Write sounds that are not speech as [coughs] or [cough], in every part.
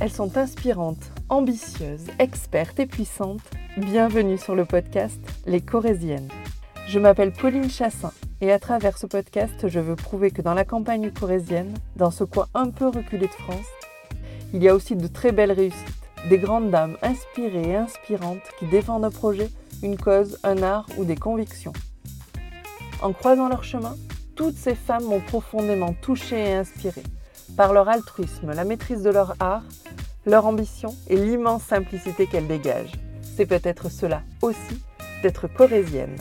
Elles sont inspirantes, ambitieuses, expertes et puissantes. Bienvenue sur le podcast Les Corésiennes. Je m'appelle Pauline Chassin et à travers ce podcast, je veux prouver que dans la campagne corésienne, dans ce coin un peu reculé de France, il y a aussi de très belles réussites, des grandes dames inspirées et inspirantes qui défendent un projet, une cause, un art ou des convictions. En croisant leur chemin, toutes ces femmes m'ont profondément touchée et inspirée par leur altruisme, la maîtrise de leur art leur ambition et l'immense simplicité qu'elles dégagent. C'est peut-être cela aussi d'être corésienne.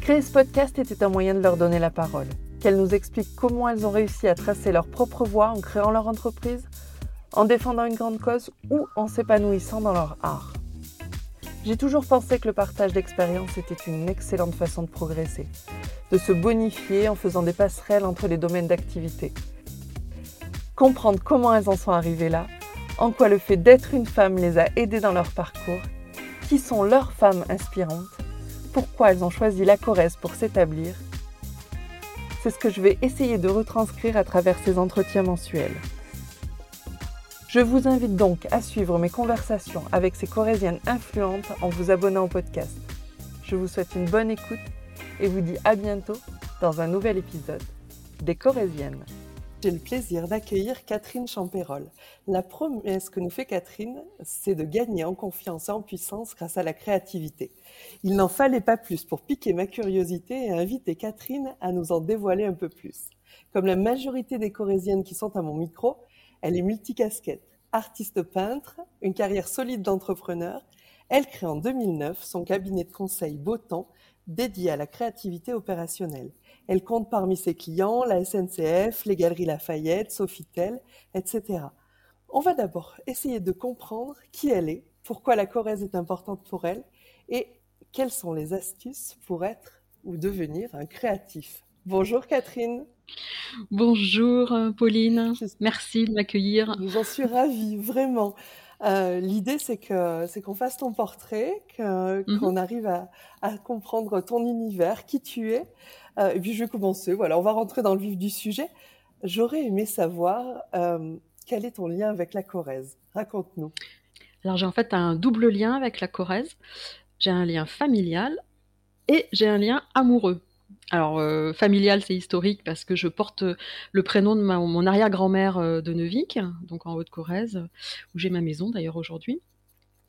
Créer ce podcast était un moyen de leur donner la parole, qu'elles nous expliquent comment elles ont réussi à tracer leur propre voie en créant leur entreprise, en défendant une grande cause ou en s'épanouissant dans leur art. J'ai toujours pensé que le partage d'expériences était une excellente façon de progresser, de se bonifier en faisant des passerelles entre les domaines d'activité, comprendre comment elles en sont arrivées là, en quoi le fait d'être une femme les a aidées dans leur parcours, qui sont leurs femmes inspirantes, pourquoi elles ont choisi la Corrèze pour s'établir. C'est ce que je vais essayer de retranscrire à travers ces entretiens mensuels. Je vous invite donc à suivre mes conversations avec ces Corésiennes influentes en vous abonnant au podcast. Je vous souhaite une bonne écoute et vous dis à bientôt dans un nouvel épisode des Corésiennes. J'ai le plaisir d'accueillir Catherine Champérol. La promesse que nous fait Catherine, c'est de gagner en confiance et en puissance grâce à la créativité. Il n'en fallait pas plus pour piquer ma curiosité et inviter Catherine à nous en dévoiler un peu plus. Comme la majorité des Corésiennes qui sont à mon micro, elle est multicasquette. Artiste peintre, une carrière solide d'entrepreneur, elle crée en 2009 son cabinet de conseil Beautemps dédié à la créativité opérationnelle. Elle compte parmi ses clients la SNCF, les Galeries Lafayette, Sofitel, etc. On va d'abord essayer de comprendre qui elle est, pourquoi la Corrèze est importante pour elle et quelles sont les astuces pour être ou devenir un créatif. Bonjour Catherine. Bonjour Pauline. Merci de m'accueillir. J'en suis ravie, vraiment. Euh, l'idée, c'est que c'est qu'on fasse ton portrait, mmh qu'on arrive à, à, comprendre ton univers, qui tu es. Euh, et puis je vais commencer. Voilà, on va rentrer dans le vif du sujet. J'aurais aimé savoir euh, quel est ton lien avec la Corrèze? Raconte-nous. Alors j'ai en fait un double lien avec la Corrèze. J'ai un lien familial et j'ai un lien amoureux. Alors, euh, familial, c'est historique parce que je porte le prénom de mon arrière-grand-mère de Neuvik, donc en Haute-Corrèze, où j'ai ma maison d'ailleurs aujourd'hui.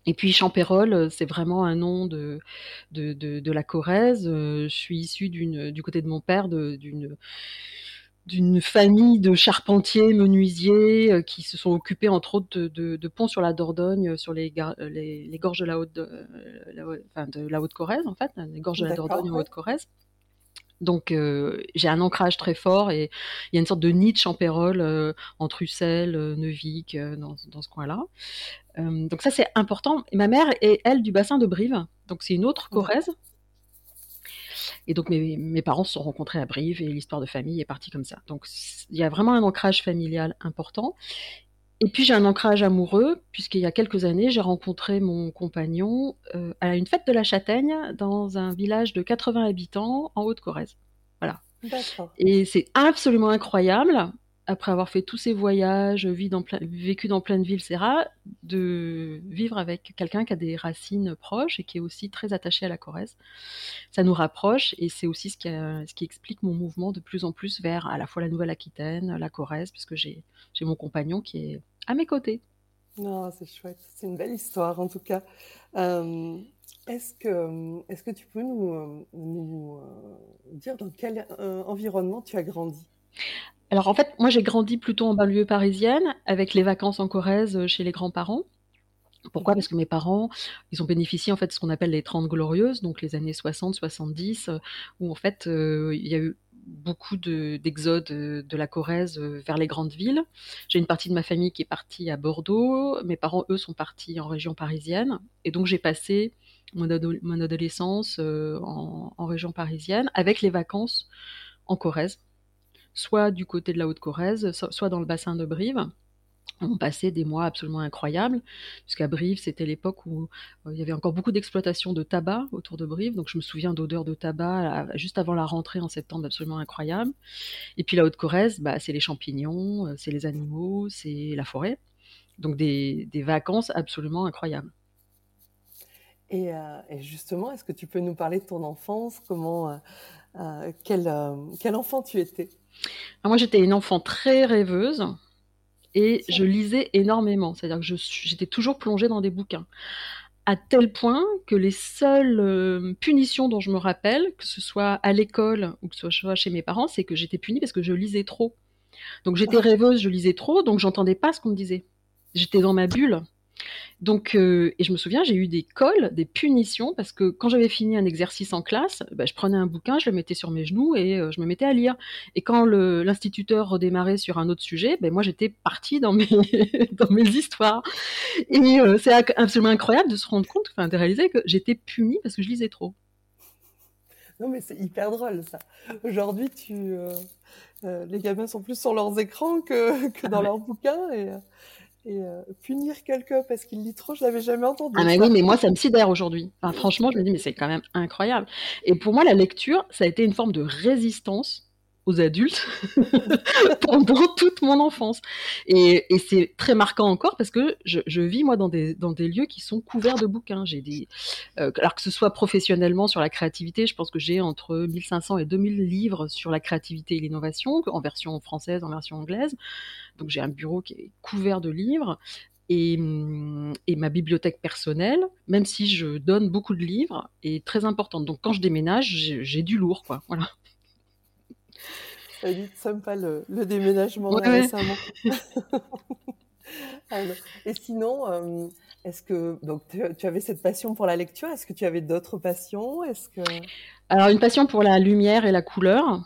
Et puis Champérol, euh, c'est vraiment un nom de, de, de, la Corrèze. Je suis issue du côté de mon père d'une d'une famille de charpentiers, menuisiers qui se sont occupés entre autres de, de, ponts sur la Dordogne, sur les, les, gorges de la Haute, de, enfin de la Haute-Corrèze en fait, les gorges de la Dordogne en Haute-Corrèze. Donc euh, j'ai un ancrage très fort et il y a une sorte de nid de champérole euh, entre Ussel, euh, Neuvik, dans, ce coin-là. donc ça c'est important. ma mère est elle du bassin de Brive, donc c'est une autre Corrèze. Et donc mes, mes, parents se sont rencontrés à Brive et l'histoire de famille est partie comme ça. Donc il y a vraiment un ancrage familial important. Et puis j'ai un ancrage amoureux, puisqu'il y a quelques années, j'ai rencontré mon compagnon euh, à une fête de la châtaigne dans un village de 80 habitants en Haute-Corrèze. Voilà. Et c'est absolument incroyable, après avoir fait tous ces voyages, vécu dans plein de villes, c'est rare, de vivre avec quelqu'un qui a des racines proches et qui est aussi très attaché à la Corrèze. Ça nous rapproche et c'est aussi ce qui, ce qui, explique mon mouvement de plus en plus vers à la fois la Nouvelle-Aquitaine, la Corrèze, puisque j'ai mon compagnon qui est à mes côtés. Non, c'est chouette. C'est une belle histoire en tout cas. Euh, est-ce que, est que tu peux nous, euh, nous euh, dire dans quel environnement tu as grandi? Alors en fait, moi j'ai grandi plutôt en banlieue parisienne avec les vacances en Corrèze chez les grands-parents. Pourquoi? Parce que mes parents, ils ont bénéficié en fait de ce qu'on appelle les 30 glorieuses, donc les années 60-70, où en fait il y a eu beaucoup d'exodes de, de, la Corrèze euh, vers les grandes villes. J'ai une partie de ma famille qui est partie à Bordeaux. Mes parents, eux, sont partis en région parisienne. Et donc, j'ai passé mon, adolescence euh, en, en, région parisienne avec les vacances en Corrèze, soit du côté de la Haute-Corrèze, soit dans le bassin de Brive on passait des mois absolument incroyables, puisqu'à Brive, c'était l'époque où euh, il y avait encore beaucoup d'exploitation de tabac autour de Brive, donc je me souviens d'odeurs de tabac juste avant la rentrée en septembre absolument incroyable. Et puis la Haute-Corrèze, bah, c'est les champignons, euh, c'est les animaux, c'est la forêt. Donc des, vacances absolument incroyables. Et, justement, est-ce que tu peux nous parler de ton enfance? Comment, quel, quel enfant tu étais? Moi, j'étais une enfant très rêveuse et je lisais énormément. C'est-à-dire que j'étais toujours plongée dans des bouquins. À tel point que les seules euh, punitions dont je me rappelle, que ce soit à l'école ou que ce soit chez mes parents, c'est que j'étais punie parce que je lisais trop. Donc j'étais rêveuse, je lisais trop, donc j'entendais pas ce qu'on me disait. J'étais dans ma bulle. Donc, euh, et je me souviens, j'ai eu des cols, des punitions, parce que quand j'avais fini un exercice en classe, bah, je prenais un bouquin, je le mettais sur mes genoux et euh, je me mettais à lire. Et quand l'instituteur redémarrait sur un autre sujet, ben moi j'étais partie dans mes, [laughs] dans mes histoires. Et euh, c'est absolument incroyable de se rendre compte, enfin de réaliser que j'étais punie parce que je lisais trop. Non mais c'est hyper drôle ça. Aujourd'hui, tu, les gamins sont plus sur leurs écrans que, que dans ah leurs bouquins et et euh, punir quelqu'un parce qu'il lit trop, je l'avais jamais entendu. Ah mais oui, mais moi ça me sidère aujourd'hui. Enfin, franchement, je me dis mais c'est quand même incroyable. Et pour moi, la lecture, ça a été une forme de résistance aux adultes [laughs] pendant toute mon enfance. Et, c'est très marquant encore parce que je, vis moi dans des, dans des lieux qui sont couverts de bouquins. J'ai des, euh, alors que ce soit professionnellement sur la créativité, je pense que j'ai entre 1500 et 2000 livres sur la créativité et l'innovation en version française, en version anglaise. Donc j'ai un bureau qui est couvert de livres. Et, et, ma bibliothèque personnelle, même si je donne beaucoup de livres, est très importante. Donc quand je déménage, j'ai du lourd, quoi. Voilà. Dit sympa le, le déménagement récemment. [laughs] et sinon, euh, est-ce que donc tu, avais cette passion pour la lecture Est-ce que tu avais d'autres passions Est-ce que alors une passion pour la lumière et la couleur.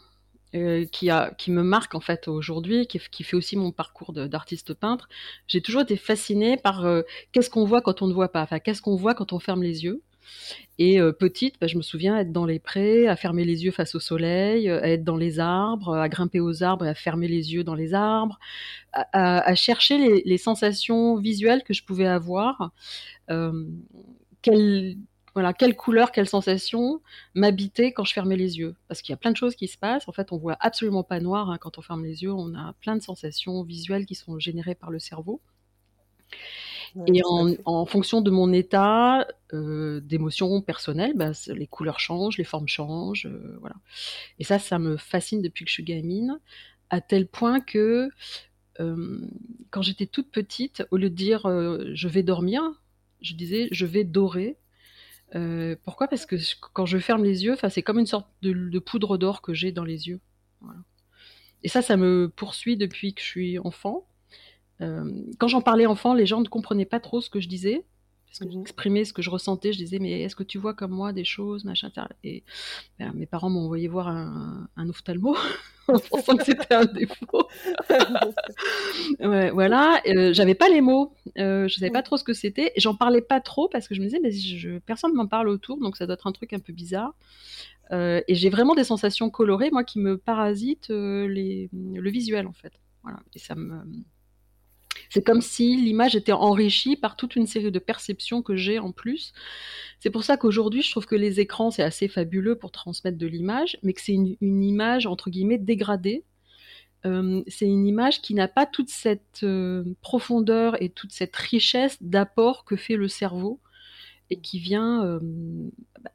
Euh, qui, a, qui me marque en fait aujourd'hui, qui, qui, fait aussi mon parcours d'artiste peintre. J'ai toujours été fascinée par euh, qu'est-ce qu'on voit quand on ne voit pas, enfin qu'est-ce qu'on voit quand on ferme les yeux? Et euh, petite, bah, je me souviens être dans les prés, à fermer les yeux face au soleil, à être dans les arbres, à grimper aux arbres et à fermer les yeux dans les arbres, à, chercher les, sensations visuelles que je pouvais avoir. Euh, quelle, voilà, quelle couleur, quelle sensation m'habitait quand je fermais les yeux. Parce qu'il y a plein de choses qui se passent. En fait, on voit absolument pas noir hein, quand on ferme les yeux. On a plein de sensations visuelles qui sont générées par le cerveau et en, fonction de mon état euh, d'émotion personnelle, bah, les couleurs changent, les formes changent, euh, voilà. Et ça, ça me fascine depuis que je suis gamine, à tel point que euh, quand j'étais toute petite, au lieu de dire je vais dormir, je disais je vais dorer. pourquoi? Parce que quand je ferme les yeux, c'est comme une sorte de, poudre d'or que j'ai dans les yeux. Et ça, ça me poursuit depuis que je suis enfant. Euh, quand j'en parlais enfant, les gens ne comprenaient pas trop ce que je disais. Parce que mhm. j'exprimais ce que je ressentais, je disais, mais est-ce que tu vois comme moi des choses, machin, Et ben, mes parents m'ont envoyé voir un, un ophtalmo, [laughs] en pensant que c'était un défaut. [laughs] ouais, voilà, euh, j'avais pas les mots, euh, je savais pas trop ce que c'était, j'en parlais pas trop parce que je me disais, mais je, personne ne m'en parle autour, donc ça doit être un truc un peu bizarre. Euh, et j'ai vraiment des sensations colorées, moi, qui me parasitent les, le visuel, en fait. Voilà, et ça me c'est comme si l'image était enrichie par toute une série de perceptions que j'ai en plus. C'est pour ça qu'aujourd'hui, je trouve que les écrans, c'est assez fabuleux pour transmettre de l'image, mais que c'est une, image, entre guillemets, dégradée. Euh, c'est une image qui n'a pas toute cette euh, profondeur et toute cette richesse d'apport que fait le cerveau et qui vient euh,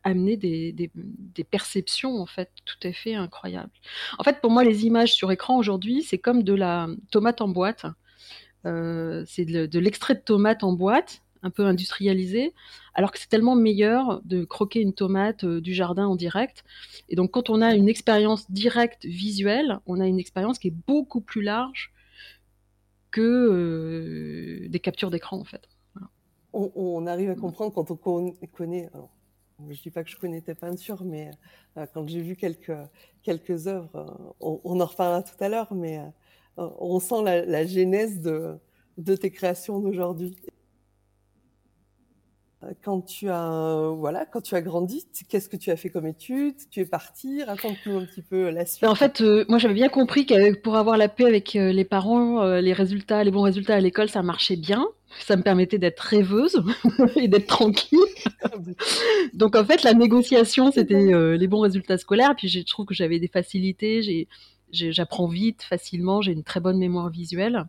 amener des, des, perceptions en fait tout à fait incroyables. En fait, pour moi, les images sur écran aujourd'hui, c'est comme de la tomate en boîte. Euh, c'est de, l'extrait de tomate en boîte, un peu industrialisé, alors que c'est tellement meilleur de croquer une tomate euh, du jardin en direct. Et donc, quand on a une expérience directe visuelle, on a une expérience qui est beaucoup plus large que euh, des captures d'écran, en fait. On, arrive à comprendre quand on connaît. je je dis pas que je connais tes peintures, mais quand j'ai vu quelques quelques œuvres, on, on, en reparlera tout à l'heure, mais on sent la, genèse de, tes créations d'aujourd'hui. Quand tu as voilà, quand tu as grandi, qu'est-ce que tu as fait comme études? Tu es parti? Raconte-nous un petit peu la suite. En fait, euh, moi j'avais bien compris que pour avoir la paix avec euh, les parents, euh, les résultats, les bons résultats à l'école, ça marchait bien. Ça me permettait d'être rêveuse [laughs] et d'être tranquille. [laughs] Donc en fait, la négociation, c'était les bons résultats scolaires. Puis je trouve que j'avais des facilités. J'apprends vite, facilement, j'ai une très bonne mémoire visuelle.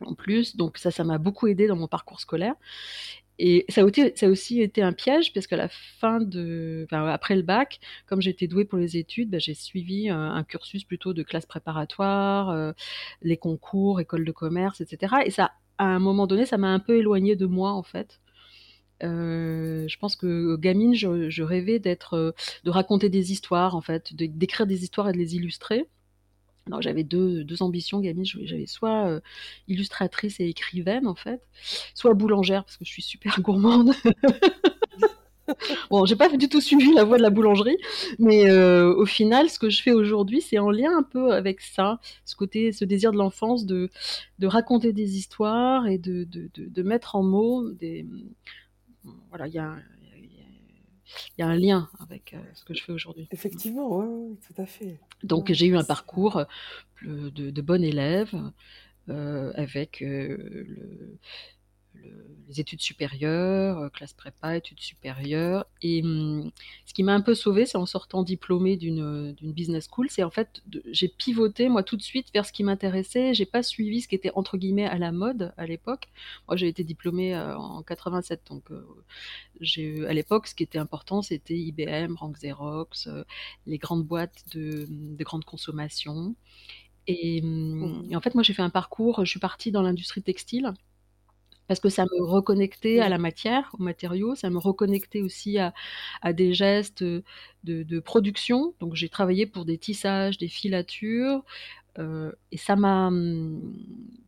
en plus. Donc ça, ça m'a beaucoup aidé dans mon parcours scolaire. Et ça a, aussi, été un piège parce qu'à la fin de, après le bac, comme j'étais douée pour les études, bah, j'ai suivi un, cursus plutôt de classe préparatoire, euh, les concours, école de commerce, etc. Et ça, à un moment donné, ça m'a un peu éloignée de moi en fait. Euh, je pense que gamine, je, rêvais d'être, euh, de raconter des histoires en fait, d'écrire des histoires et de les illustrer. J'avais deux, deux, ambitions gamine, j'avais soit euh, illustratrice et écrivaine en fait, soit boulangère parce que je suis super gourmande. [laughs] bon, j'ai pas du tout suivi la voie de la boulangerie, mais euh, au final, ce que je fais aujourd'hui, c'est en lien un peu avec ça, ce côté, ce désir de l'enfance de, de raconter des histoires et de, de, de, de mettre en mots des, voilà, il y a, y a un lien avec euh, ce que je fais aujourd'hui. Effectivement, oui, tout à fait. Donc ouais, j'ai eu un parcours euh, de, de bon élève euh, avec euh, le, les études supérieures, euh, classe prépa, études supérieures. Et hum, ce qui m'a un peu sauvé, c'est en sortant diplômée d'une business school, c'est en fait, j'ai pivoté moi tout de suite vers ce qui m'intéressait. J'ai pas suivi ce qui était entre guillemets à la mode à l'époque. Moi, j'ai été diplômée euh, en 87, donc euh, j'ai à l'époque, ce qui était important, c'était IBM, Rank Xerox, euh, les grandes boîtes de, de grande consommation. Et, hum, et en fait, moi, j'ai fait un parcours. Je suis partie dans l'industrie textile parce que ça me reconnectait à la matière, aux matériaux, ça me reconnectait aussi à, à des gestes de, de, production. Donc j'ai travaillé pour des tissages, des filatures, euh, et ça m'a hum,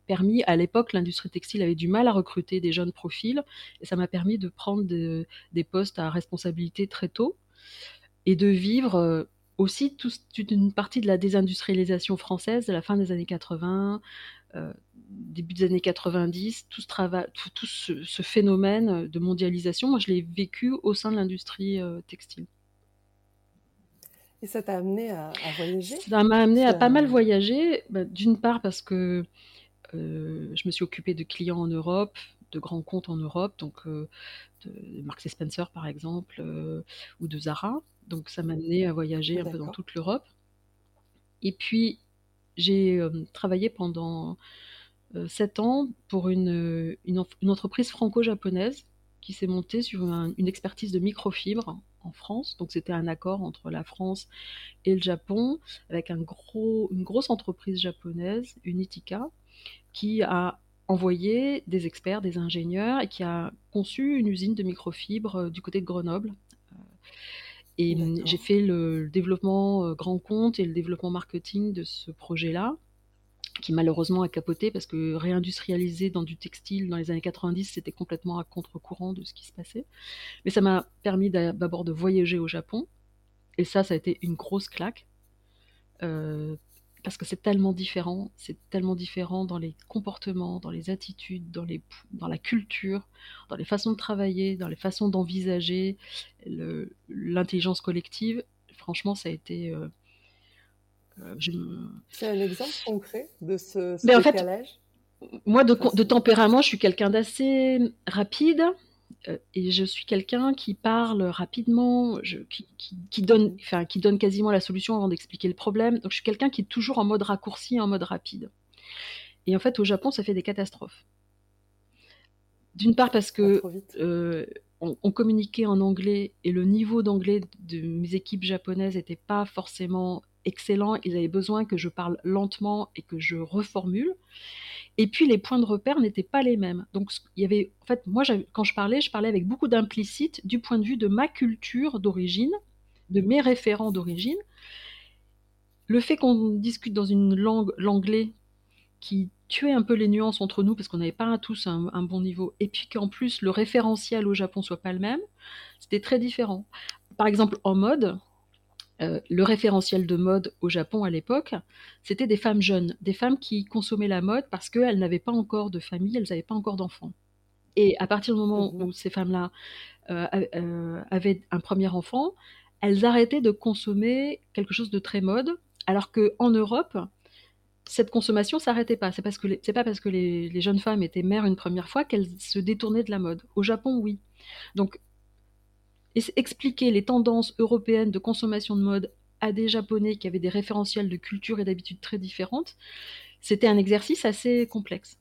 permis, à l'époque, l'industrie textile avait du mal à recruter des jeunes profils, et ça m'a permis de prendre de, des postes à responsabilité très tôt, et de vivre euh, aussi toute une partie de la désindustrialisation française de la fin des années 80, euh, début des années 90, tout ce travail, tout, tout ce, ce, phénomène de mondialisation, moi je l'ai vécu au sein de l'industrie euh, textile. Et ça t'a amené à, à, voyager? Ça m'a amené à pas mal voyager, bah, d'une part parce que euh, je me suis occupée de clients en Europe, de grands comptes en Europe, donc euh, de Marks Spencer par exemple, euh, ou de Zara. Donc ça m'a amené à voyager un peu dans toute l'Europe. Et puis j'ai travaillé pendant euh, sept ans pour une, une, une entreprise franco-japonaise qui s'est montée sur un, une expertise de microfibre en France. Donc c'était un accord entre la France et le Japon avec un gros, une grosse entreprise japonaise, Unitica, qui a envoyé des experts, des ingénieurs et qui a conçu une usine de microfibre euh, du côté de Grenoble. Et j'ai fait le, le développement grand compte et le développement marketing de ce projet-là qui malheureusement a capoté parce que réindustrialiser dans du textile dans les années 90, c'était complètement à contre-courant de ce qui se passait. Mais ça m'a permis d'abord de voyager au Japon, et ça, ça a été une grosse claque, euh, parce que c'est tellement différent, c'est tellement différent dans les comportements, dans les attitudes, dans, les, dans la culture, dans les façons de travailler, dans les façons d'envisager l'intelligence collective. Franchement, ça a été... Euh, je... C'est un exemple concret de ce, ce Mais décalage en fait, Moi, de, de, tempérament, je suis quelqu'un d'assez rapide euh, et je suis quelqu'un qui parle rapidement, je, qui, qui, qui, donne, enfin, qui donne quasiment la solution avant d'expliquer le problème. Donc, je suis quelqu'un qui est toujours en mode raccourci, en mode rapide. Et en fait, au Japon, ça fait des catastrophes. D'une part parce que euh, on, on, communiquait en anglais et le niveau d'anglais de mes équipes japonaises n'était pas forcément excellent, ils avaient besoin que je parle lentement et que je reformule. Et puis les points de repère n'étaient pas les mêmes. Donc il y avait, en fait, moi quand je parlais, je parlais avec beaucoup d'implicite du point de vue de ma culture d'origine, de mes référents d'origine. Le fait qu'on discute dans une langue, l'anglais, qui tuait un peu les nuances entre nous parce qu'on n'avait pas tous un, un, bon niveau, et puis qu'en plus le référentiel au Japon soit pas le même, c'était très différent. Par exemple, en mode, euh, le référentiel de mode au Japon à l'époque, c'était des femmes jeunes, des femmes qui consommaient la mode parce qu'elles n'avaient pas encore de famille, elles n'avaient pas encore d'enfants. Et à partir du moment où ces femmes-là euh, euh, avaient un premier enfant, elles arrêtaient de consommer quelque chose de très mode, alors qu'en Europe, cette consommation s'arrêtait pas. C'est parce que c'est pas parce que les, les, jeunes femmes étaient mères une première fois qu'elles se détournaient de la mode. Au Japon, oui. Donc expliquer les tendances européennes de consommation de mode à des Japonais qui avaient des référentiels de culture et d'habitudes très différentes, c'était un exercice assez complexe.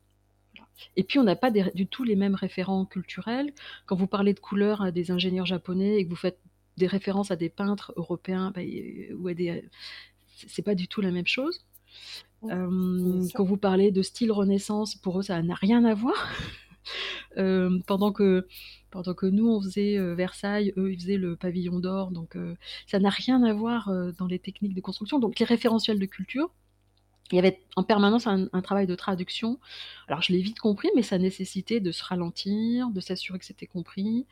Et puis, on n'a pas du tout les mêmes référents culturels. Quand vous parlez de couleurs à des ingénieurs japonais et que vous faites des références à des peintres européens, bah, ou à des, c'est pas du tout la même chose. quand vous parlez de style Renaissance, pour eux, ça n'a rien à voir. [laughs] pendant que pendant que nous on faisait Versailles, eux ils faisaient le pavillon d'or, donc ça n'a rien à voir dans les techniques de construction. Donc les référentiels de culture, il y avait en permanence un, travail de traduction. Alors je l'ai vite compris, mais ça nécessitait de se ralentir, de s'assurer que c'était compris.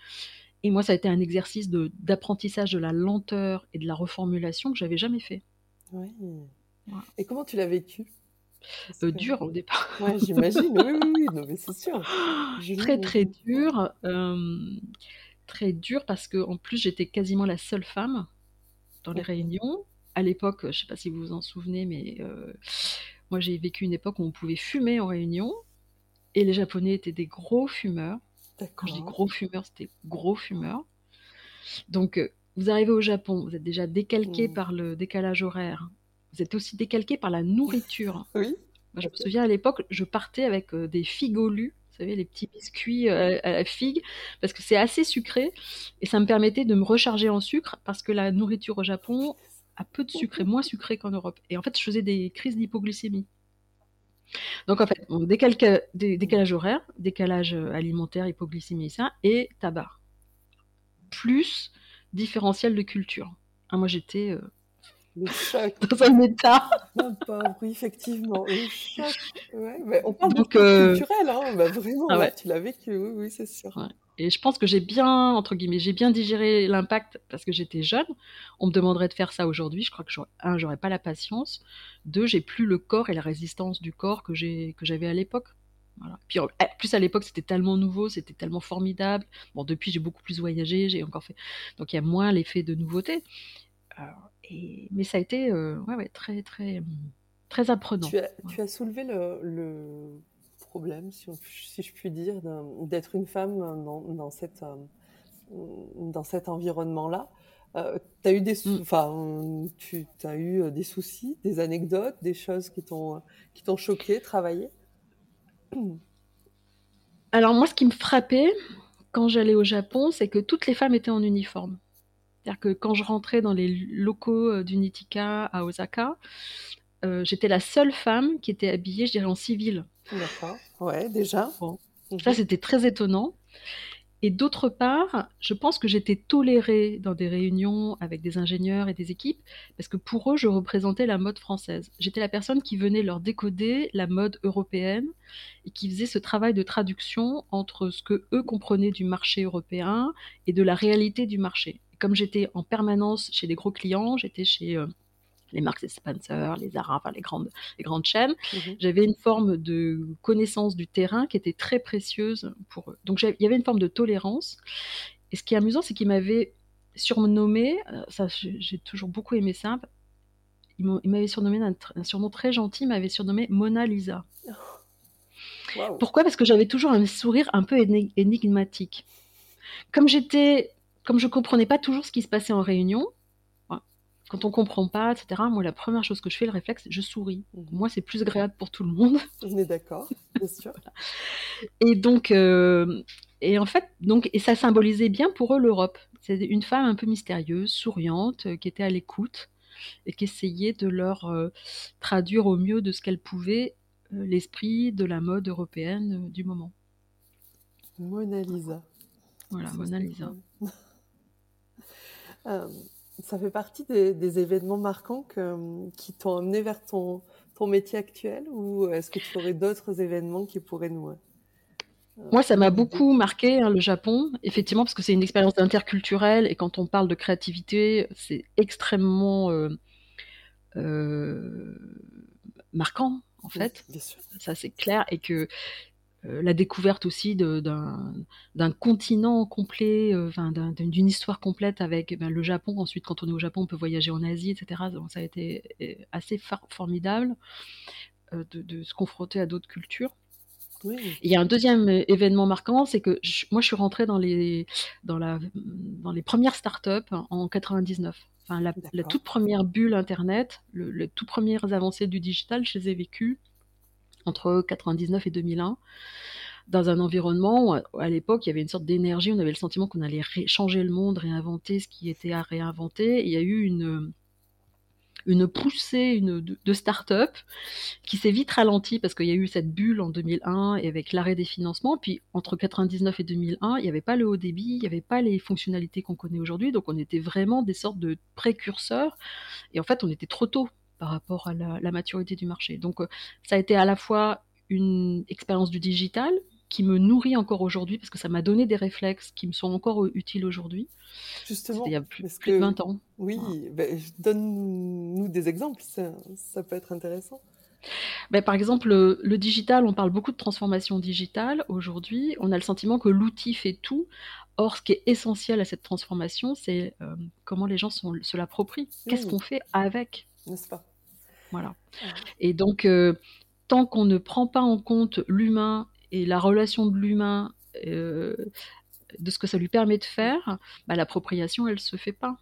Et moi, ça a été un exercice d'apprentissage de, la lenteur et de la reformulation que j'avais jamais fait. Oui. Et comment tu l'as vécu? Euh, dur au départ. Ouais, j'imagine, oui, oui, oui, mais c'est sûr. [gasps] très, très dur. Euh, très dur parce que en plus, j'étais quasiment la seule femme dans les réunions à l'époque, je ne sais pas si vous vous en souvenez, mais euh, moi j'ai vécu une époque où on pouvait fumer en réunion et les Japonais étaient des gros fumeurs. Quand je dis gros fumeurs, c'était gros fumeurs. Donc euh, vous arrivez au Japon, vous êtes déjà décalqué mmh. par le décalage horaire. Vous êtes aussi décalqué par la nourriture. [laughs] Oui. je me souviens à l'époque, je partais avec euh, des figolus vous savez, les petits biscuits à la figue, parce que c'est assez sucré, et ça me permettait de me recharger en sucre, parce que la nourriture au Japon, à peu de sucre et moins sucré qu'en Europe. Et en fait, je faisais des crises d'hypoglycémie. Donc en fait, décalage horaire, décalage euh, alimentaire, hypoglycémie, ça, et tabac. Plus différentiel de culture. Ah, moi j'étais euh, le choc. dans un état. oui, effectivement. Le choc. on parle Donc, de euh, culturel, hein. Bah, vraiment, ah tu l'as vécu, oui, oui c'est sûr. Et je pense que j'ai bien, entre guillemets, j'ai bien digéré l'impact parce que j'étais jeune. On me demanderait de faire ça aujourd'hui. Je crois que, un, j'aurais pas la patience. Deux, j'ai plus le corps et la résistance du corps que j'avais à l'époque. Voilà. Puis, eh, plus à l'époque, c'était tellement nouveau, c'était tellement formidable. Bon, depuis, j'ai beaucoup plus voyagé, j'ai encore fait. Donc, il y a moins l'effet de nouveauté. Euh, et... Mais ça a été, euh, ouais, ouais, très, très, très apprenant. Tu as, tu as soulevé le, le problème, si, si je puis dire, d'être une femme dans, dans, cette, euh, dans cet environnement-là. Euh, as eu des, mm. enfin, tu as eu euh, des soucis, des anecdotes, des choses qui t'ont qui t'ont choqué, travaillé? Alors moi, ce qui me frappait quand j'allais au Japon, c'est que toutes les femmes étaient en uniforme. C'est-à-dire que quand je rentrais dans les locaux d'Unitika à Osaka, j'étais la seule femme qui était habillée, je dirais, en civil. D'accord. Ouais, déjà. Bon. Ça, c'était très étonnant. Et d'autre part, je pense que j'étais tolérée dans des réunions avec des ingénieurs et des équipes, parce que pour eux, je représentais la mode française. J'étais la personne qui venait leur décoder la mode européenne et qui faisait ce travail de traduction entre ce que eux comprenaient du marché européen et de la réalité du marché. Comme j'étais en permanence chez des gros clients, j'étais chez euh, les Marks et Spencer, les Zara, enfin les grandes, les grandes chaînes. Mhm. J'avais une forme de connaissance du terrain qui était très précieuse pour eux. Donc il y avait une forme de tolérance. Et ce qui est amusant, c'est qu'ils m'avaient surnommé, euh, ça j'ai toujours beaucoup aimé ça, il m'avait surnommé un, surnom très gentil, il m'avait surnommé Mona Lisa. Pourquoi? Parce que j'avais toujours un sourire un peu énigmatique. Comme j'étais, comme je comprenais pas toujours ce qui se passait en réunion, quand on comprend pas, etc., moi, la première chose que je fais, le réflexe, je souris. Mhm. Moi, c'est plus agréable pour tout le monde. [laughs] On est d'accord, bien sûr. Et donc, euh, et en fait, donc, et ça symbolisait bien pour eux l'Europe. C'est une femme un peu mystérieuse, souriante, euh, qui était à l'écoute et qui essayait de leur euh, traduire au mieux de ce qu'elle pouvait l'esprit de la mode européenne du moment. Mona Lisa. Voilà, Mona Lisa. Ça fait partie des, événements marquants qui t'ont amené vers ton, ton métier actuel ou est-ce que tu aurais d'autres événements qui pourraient nous... Euh, Moi, ça m'a beaucoup marqué, hein, le Japon, effectivement, parce que c'est une expérience interculturelle et quand on parle de créativité, c'est extrêmement euh, euh, marquant, en fait. Ça, c'est clair. Et que euh, la découverte aussi d'un continent complet, euh, d'une histoire complète avec ben, le Japon. Ensuite, quand on est au Japon, on peut voyager en Asie, etc. Donc, ça a été euh, assez formidable de, se confronter à d'autres cultures. Il y a un deuxième événement marquant, c'est que moi, je suis rentrée dans les, dans la, dans les premières startups en 99. Enfin, la, toute première bulle Internet, le, les toutes premières avancées du digital, je les ai vécues entre 99 et 2001 dans un environnement où, à l'époque, il y avait une sorte d'énergie, on avait le sentiment qu'on allait changer le monde, réinventer ce qui était à réinventer. il y a eu une, une poussée une, de, start-up qui s'est vite ralentie parce qu'il y a eu cette bulle en 2001 et avec l'arrêt des financements. Puis entre 99 et 2001, il n'y avait pas le haut débit, il n'y avait pas les fonctionnalités qu'on connaît aujourd'hui. Donc on était vraiment des sortes de précurseurs. Et en fait, on était trop tôt par rapport à la, la maturité du marché. Donc euh, ça a été à la fois une expérience du digital, qui me nourrit encore aujourd'hui parce que ça m'a donné des réflexes qui me sont encore utiles aujourd'hui. Justement, il y a plus, de 20 ans. Oui, ben, donne-nous des exemples, ça, peut être intéressant. Ben, par exemple, le, digital, on parle beaucoup de transformation digitale aujourd'hui. On a le sentiment que l'outil fait tout. Or, ce qui est essentiel à cette transformation, c'est euh, comment les gens sont, se l'approprient. Qu'est-ce qu'on fait avec? N'est-ce pas? Voilà. Et donc, euh, tant qu'on ne prend pas en compte l'humain et la relation de l'humain, euh, de ce que ça lui permet de faire, bah, l'appropriation, elle se fait pas.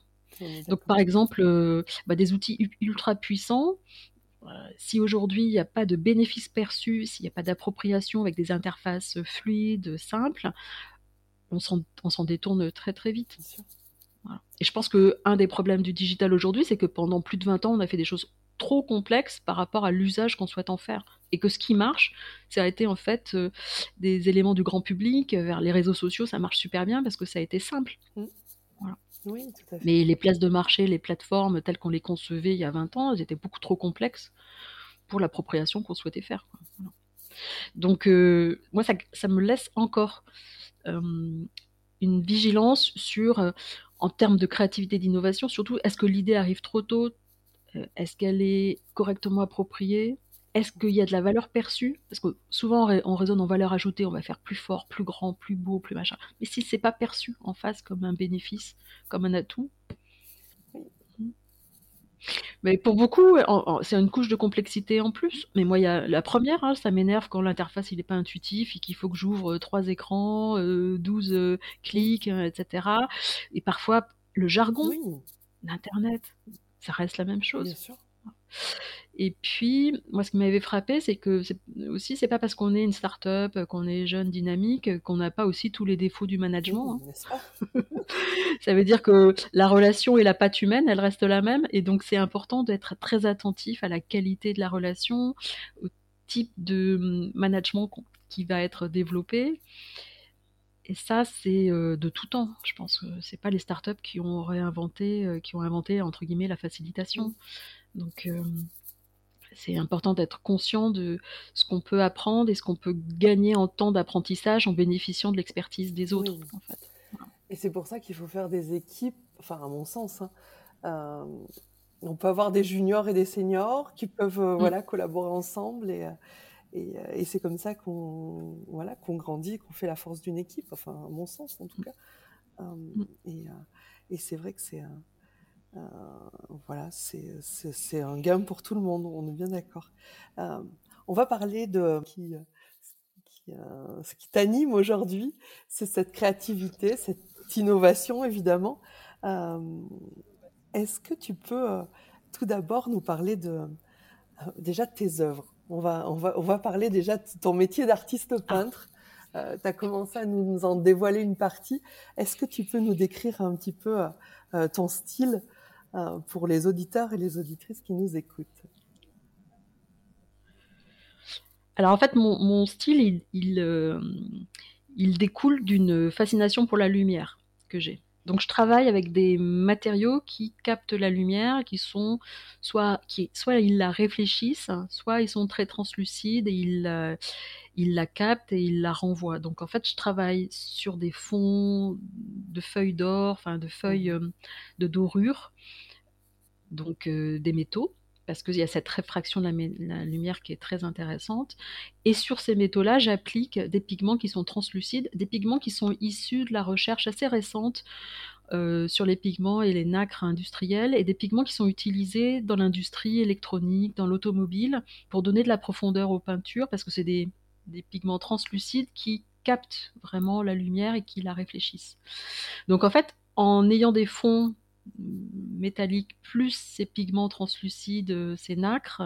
Donc, par exemple, euh, bah, des outils ultra puissants, si aujourd'hui il n'y a pas de bénéfice perçu, s'il n'y a pas d'appropriation avec des interfaces fluides, simples, on s'en détourne très très vite. Et je pense qu'un des problèmes du digital aujourd'hui, c'est que pendant plus de 20 ans, on a fait des choses trop complexe par rapport à l'usage qu'on souhaite en faire. Et que ce qui marche, ça a été en fait euh, des éléments du grand public, euh, vers les réseaux sociaux, ça marche super bien parce que ça a été simple. Mmh. Oui, tout à fait. Mais les places de marché, les plateformes telles qu'on les concevait il y a 20 ans, elles étaient beaucoup trop complexes pour l'appropriation qu'on souhaitait faire. Donc, euh, moi, ça, ça, me laisse encore une vigilance sur, en termes de créativité, d'innovation, surtout, est-ce que l'idée arrive trop tôt, euh, est-ce qu'elle est correctement appropriée? Est-ce qu'il y a de la valeur perçue? Parce que souvent on raisonne en valeur ajoutée, on va faire plus fort, plus grand, plus beau, plus machin. Mais si c'est pas perçu en face comme un bénéfice, comme un atout, mais pour beaucoup, c'est une couche de complexité en plus. Mais moi, il y a la première, hein, ça m'énerve quand l'interface il n'est pas intuitif et qu'il faut que j'ouvre euh, trois écrans, 12 euh, clics, etc. Et parfois le jargon d'Internet ça reste la même chose. Bien sûr. Et puis, moi, ce qui m'avait frappé, c'est que aussi, c'est pas parce qu'on est une start-up, qu'on est jeune, dynamique, qu'on n'a pas aussi tous les défauts du management. Hein. [laughs] ça veut dire que la relation et la patte humaine, elle reste la même, et donc c'est important d'être très attentif à la qualité de la relation, au type de hum, management qui va être développé. Et ça, c'est euh, de tout temps. Je pense que c'est pas les startups qui ont réinventé, euh, qui ont inventé entre guillemets la facilitation. Donc euh, c'est important d'être conscient de ce qu'on peut apprendre et ce qu'on peut gagner en temps d'apprentissage en bénéficiant de l'expertise des autres. En fait. Et c'est pour ça qu'il faut faire des équipes, enfin à mon sens. Hein, on peut avoir des juniors et des seniors qui peuvent mmh. voilà collaborer ensemble et euh, et, c'est comme ça qu'on voilà, qu'on grandit, qu'on fait la force d'une équipe, enfin, à mon sens en tout cas. Euh, mm. et, euh, et c'est vrai que c'est voilà, c'est un gain pour tout le monde, on est bien d'accord. on va parler de qui, qui ce qui t'anime aujourd'hui, c'est cette créativité, cette innovation évidemment. Est-ce que tu peux tout d'abord nous parler de déjà de tes œuvres? On va, on va, on va parler déjà de ton métier d'artiste peintre. Euh, tu as commencé à nous, en dévoiler une partie. Est-ce que tu peux nous décrire un petit peu euh, euh, ton style? Pour les auditeurs et les auditrices qui nous écoutent Alors en fait, mon, style, il, il découle d'une fascination pour la lumière que j'ai. Donc je travaille avec des matériaux qui captent la lumière, qui sont soit, qui, soit ils la réfléchissent, soit ils sont très translucides et ils, euh, la captent et ils la renvoient. Donc en fait, je travaille sur des fonds de feuilles d'or, enfin de feuilles euh, de dorure, donc euh, des métaux parce qu'il y a cette réfraction de la, lumière qui est très intéressante. Et sur ces métaux-là, j'applique des pigments qui sont translucides, des pigments qui sont issus de la recherche assez récente euh, sur les pigments et les nacres industriels, et des pigments qui sont utilisés dans l'industrie électronique, dans l'automobile, pour donner de la profondeur aux peintures, parce que c'est des, des pigments translucides qui captent vraiment la lumière et qui la réfléchissent. Donc en fait, en ayant des fonds métallique plus ces pigments translucides, ces nacres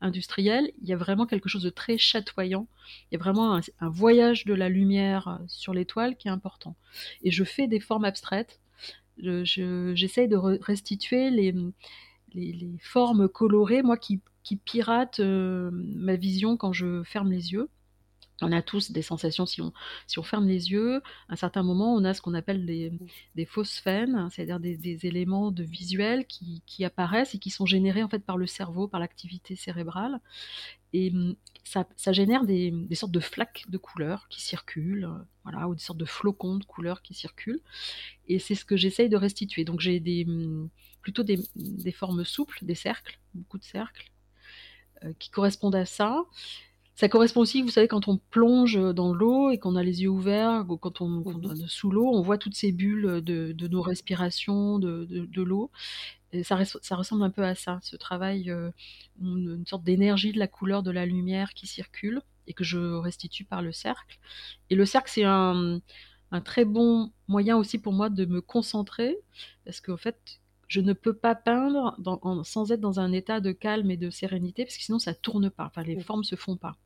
industriels, il y a vraiment quelque chose de très chatoyant. Il y a vraiment un, voyage de la lumière sur l'étoile qui est important. Et je fais des formes abstraites. J'essaye de restituer les, les, formes colorées, moi qui, qui pirate ma vision quand je ferme les yeux. On a tous des sensations si on, si on ferme les yeux. À un certain moment, on a ce qu'on appelle des, des phosphènes, c'est-à-dire des, éléments de visuel qui, qui, apparaissent et qui sont générés en fait par le cerveau, par l'activité cérébrale. Et hum, ça, ça génère des, des, sortes de flaques de couleurs qui circulent, voilà, ou des sortes de flocons de couleurs qui circulent. Et c'est ce que j'essaye de restituer. Donc j'ai des, hum, plutôt des, des, formes souples, des cercles, beaucoup de cercles, euh, qui correspondent à ça. Ça correspond aussi, vous savez, quand on plonge dans l'eau et qu'on a les yeux ouverts, ou quand on, est sous l'eau, on voit toutes ces bulles de, nos respirations, de, l'eau. Ça, ça, ressemble un peu à ça, ce travail, euh, une, sorte d'énergie de la couleur de la lumière qui circule et que je restitue par le cercle. Et le cercle, c'est un, un très bon moyen aussi pour moi de me concentrer, parce qu'en fait, je ne peux pas peindre sans être dans un état de calme et de sérénité, parce que sinon ça tourne pas, enfin les formes se font pas.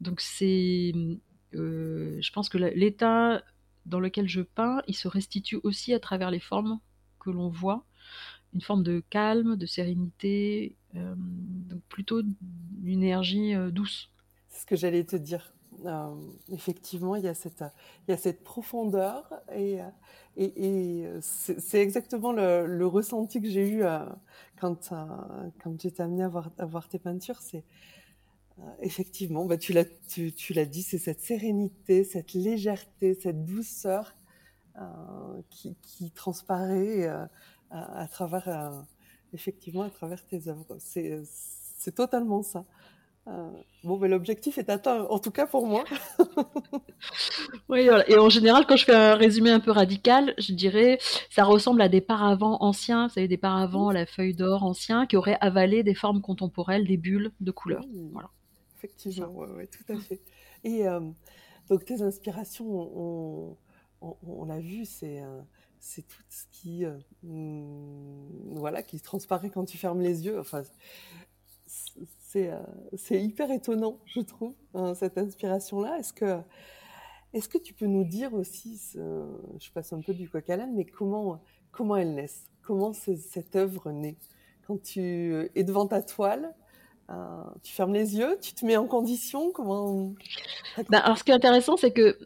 Donc c'est, euh, je pense que l'état dans lequel je peins, il se restitue aussi à travers les formes que l'on voit, une forme de calme, de sérénité, euh, donc plutôt une énergie euh, douce. C'est ce que j'allais te dire. Effectivement, il y a cette, il y a cette profondeur et, c'est exactement le, ressenti que j'ai eu quand, quand j'étais amenée à voir, à voir tes peintures. C'est effectivement, bah, tu l'as tu, tu l'as dit, c'est cette sérénité, cette légèreté, cette douceur qui, qui, transparaît à, à, travers, effectivement, à travers tes œuvres. C'est totalement ça. Euh, bon, mais l'objectif est atteint, en tout cas pour moi. [laughs] oui, et en général, quand je fais un résumé un peu radical, je dirais, ça ressemble à des paravents anciens, vous savez, des paravents à la feuille d'or anciens qui auraient avalé des formes contemporaines, des bulles de couleurs. Voilà. Effectivement, ouais, tout à fait. Et euh, donc tes inspirations, on, l'a vu, c'est euh, c'est tout ce qui hmm, voilà qui transparaît quand tu fermes les yeux. Enfin, euh, c'est hyper étonnant, je trouve, hein, cette inspiration-là. Est-ce que, est que tu peux nous dire aussi, je passe un peu du coq à l'âne, mais comment, comment elle naît? Comment cette œuvre naît? Quand tu es devant ta toile, euh, tu fermes les yeux, tu te mets en condition Comment ben, Alors, ce qui est intéressant, c'est que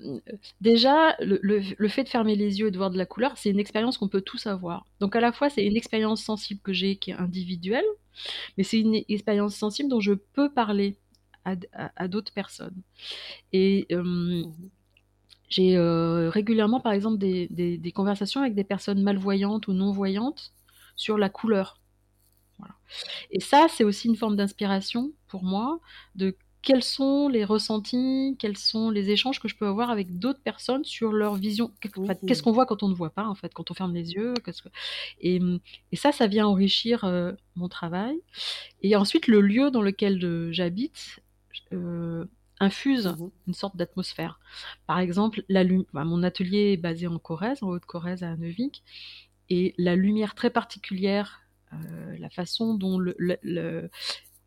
déjà, le, fait de fermer les yeux et de voir de la couleur, c'est une expérience qu'on peut tous avoir. Donc, à la fois, c'est une expérience sensible que j'ai qui est individuelle, mais c'est une expérience sensible dont je peux parler à, d'autres personnes. Et euh, j'ai euh, régulièrement, par exemple, des conversations avec des personnes malvoyantes ou non-voyantes sur la couleur. Voilà. Et ça, c'est aussi une forme d'inspiration pour moi de quels sont les ressentis, quels sont les échanges que je peux avoir avec d'autres personnes sur leur vision. Qu'est-ce qu'on voit quand on ne voit pas, en fait, quand on ferme les yeux. Que... Et, et, ça, ça vient enrichir euh, mon travail. Et ensuite, le lieu dans lequel j'habite euh, infuse mmh une sorte d'atmosphère. Par exemple, la mon atelier est basé en Corrèze, en Haute-Corrèze à Neuvik, et la lumière très particulière euh, la façon dont le,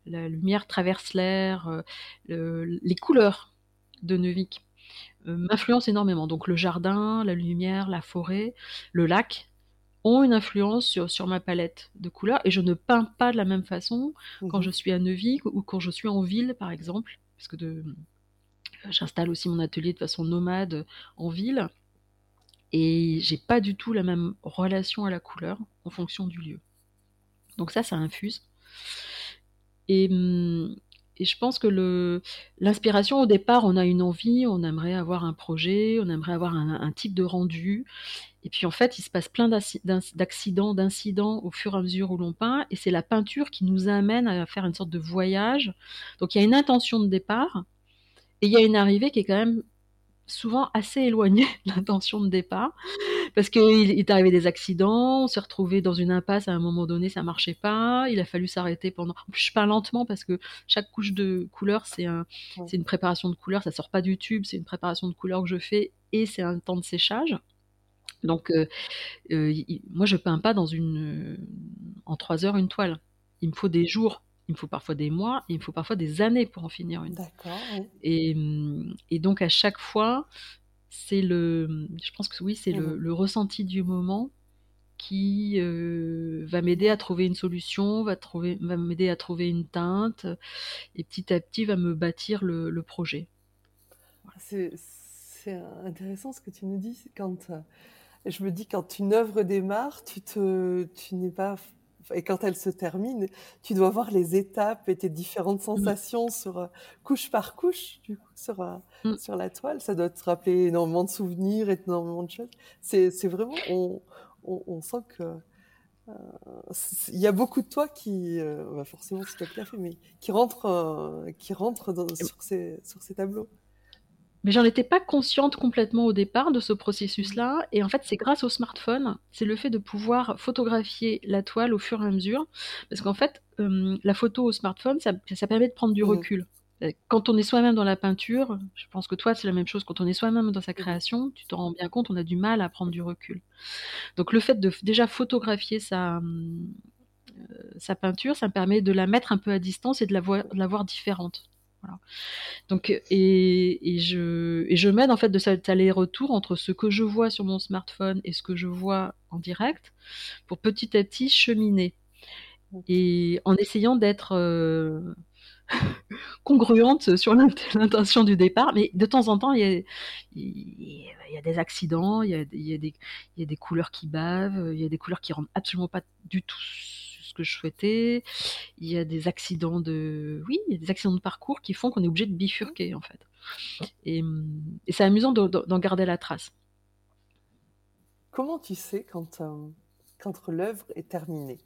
la lumière traverse l'air, euh, les couleurs de Neuvik euh, m'influencent énormément. Donc le jardin, la lumière, la forêt, le lac ont une influence sur, sur ma palette de couleurs et je ne peins pas de la même façon quand mmh je suis à Neuvik ou quand je suis en ville par exemple, parce que de, j'installe aussi mon atelier de façon nomade en ville et j'ai pas du tout la même relation à la couleur en fonction du lieu. Donc ça, ça infuse. Hum, et, je pense que l'inspiration, au départ, on a une envie, on aimerait avoir un projet, on aimerait avoir un, type de rendu. Et puis en fait, il se passe plein d'accidents, d'incidents au fur et à mesure où l'on peint. Et c'est la peinture qui nous amène à faire une sorte de voyage. Donc il y a une intention de départ. Et il y a une arrivée qui est quand même souvent assez éloigné [laughs] de l'intention de départ parce qu'il est arrivé des accidents, on s'est retrouvé dans une impasse à un moment donné, ça marchait pas, il a fallu s'arrêter pendant. Je peins lentement parce que chaque couche de couleur c'est un, c'est une préparation de couleur, ça sort pas du tube, c'est une préparation de couleur que je fais et c'est un temps de séchage. Donc, euh, euh, moi, je peins pas dans une, en trois heures une toile. Il me faut des jours, il me faut parfois des mois, il me faut parfois des années pour en finir une. D'accord. Et, et donc, à chaque fois, c'est le, je pense que oui, c'est le, Mhm. le ressenti du moment qui euh, va m'aider à trouver une solution, va, trouver, va m'aider à trouver une teinte, et petit à petit va me bâtir le, le projet. C'est c'est intéressant ce que tu nous dis. Quand euh, je me dis quand une œuvre démarre, tu te tu n'es pas et quand elle se termine, tu dois voir les étapes et tes différentes Mm. sensations sur euh, couche par couche, du coup, sur euh, Mm. sur la toile. Ça doit te rappeler énormément de souvenirs et énormément de choses. C'est c'est vraiment on, on, on sent que euh, il y a beaucoup de toi qui, bah forcément c'est toi qui l'as fait, mais qui rentre qui rentre dans- sur ces sur ces tableaux. Mais j'en étais pas consciente complètement au départ de ce processus-là. Et en fait, c'est grâce au smartphone, c'est le fait de pouvoir photographier la toile au fur et à mesure. Parce qu'en fait, euh, la photo au smartphone, ça, ça permet de prendre du Mhm. recul. Euh, Quand on est soi-même dans la peinture, je pense que toi, c'est la même chose. Quand on est soi-même dans sa création, tu te rends bien compte, on a du mal à prendre du recul. Donc le fait de déjà photographier sa, euh, sa peinture, ça me permet de la mettre un peu à distance et de la voir, de la voir différente. Voilà. Donc, et, et je, et je m'aide en fait de cet aller-retour entre ce que je vois sur mon smartphone et ce que je vois en direct pour petit à petit cheminer. Et en essayant d'être euh, [laughs] congruente sur l'int- [laughs] l'intention du départ, mais de temps en temps, il y a, il y a des accidents, il y a, il y a des, il y a des couleurs qui bavent, il y a des couleurs qui rendent absolument pas du tout ce que je souhaitais, il y a des accidents de, oui, il y a des accidents de parcours qui font qu'on est obligé de bifurquer en fait. Et, hum, et c'est amusant de- de- d'en garder la trace. Comment tu sais quand, euh, quand l'œuvre est terminée?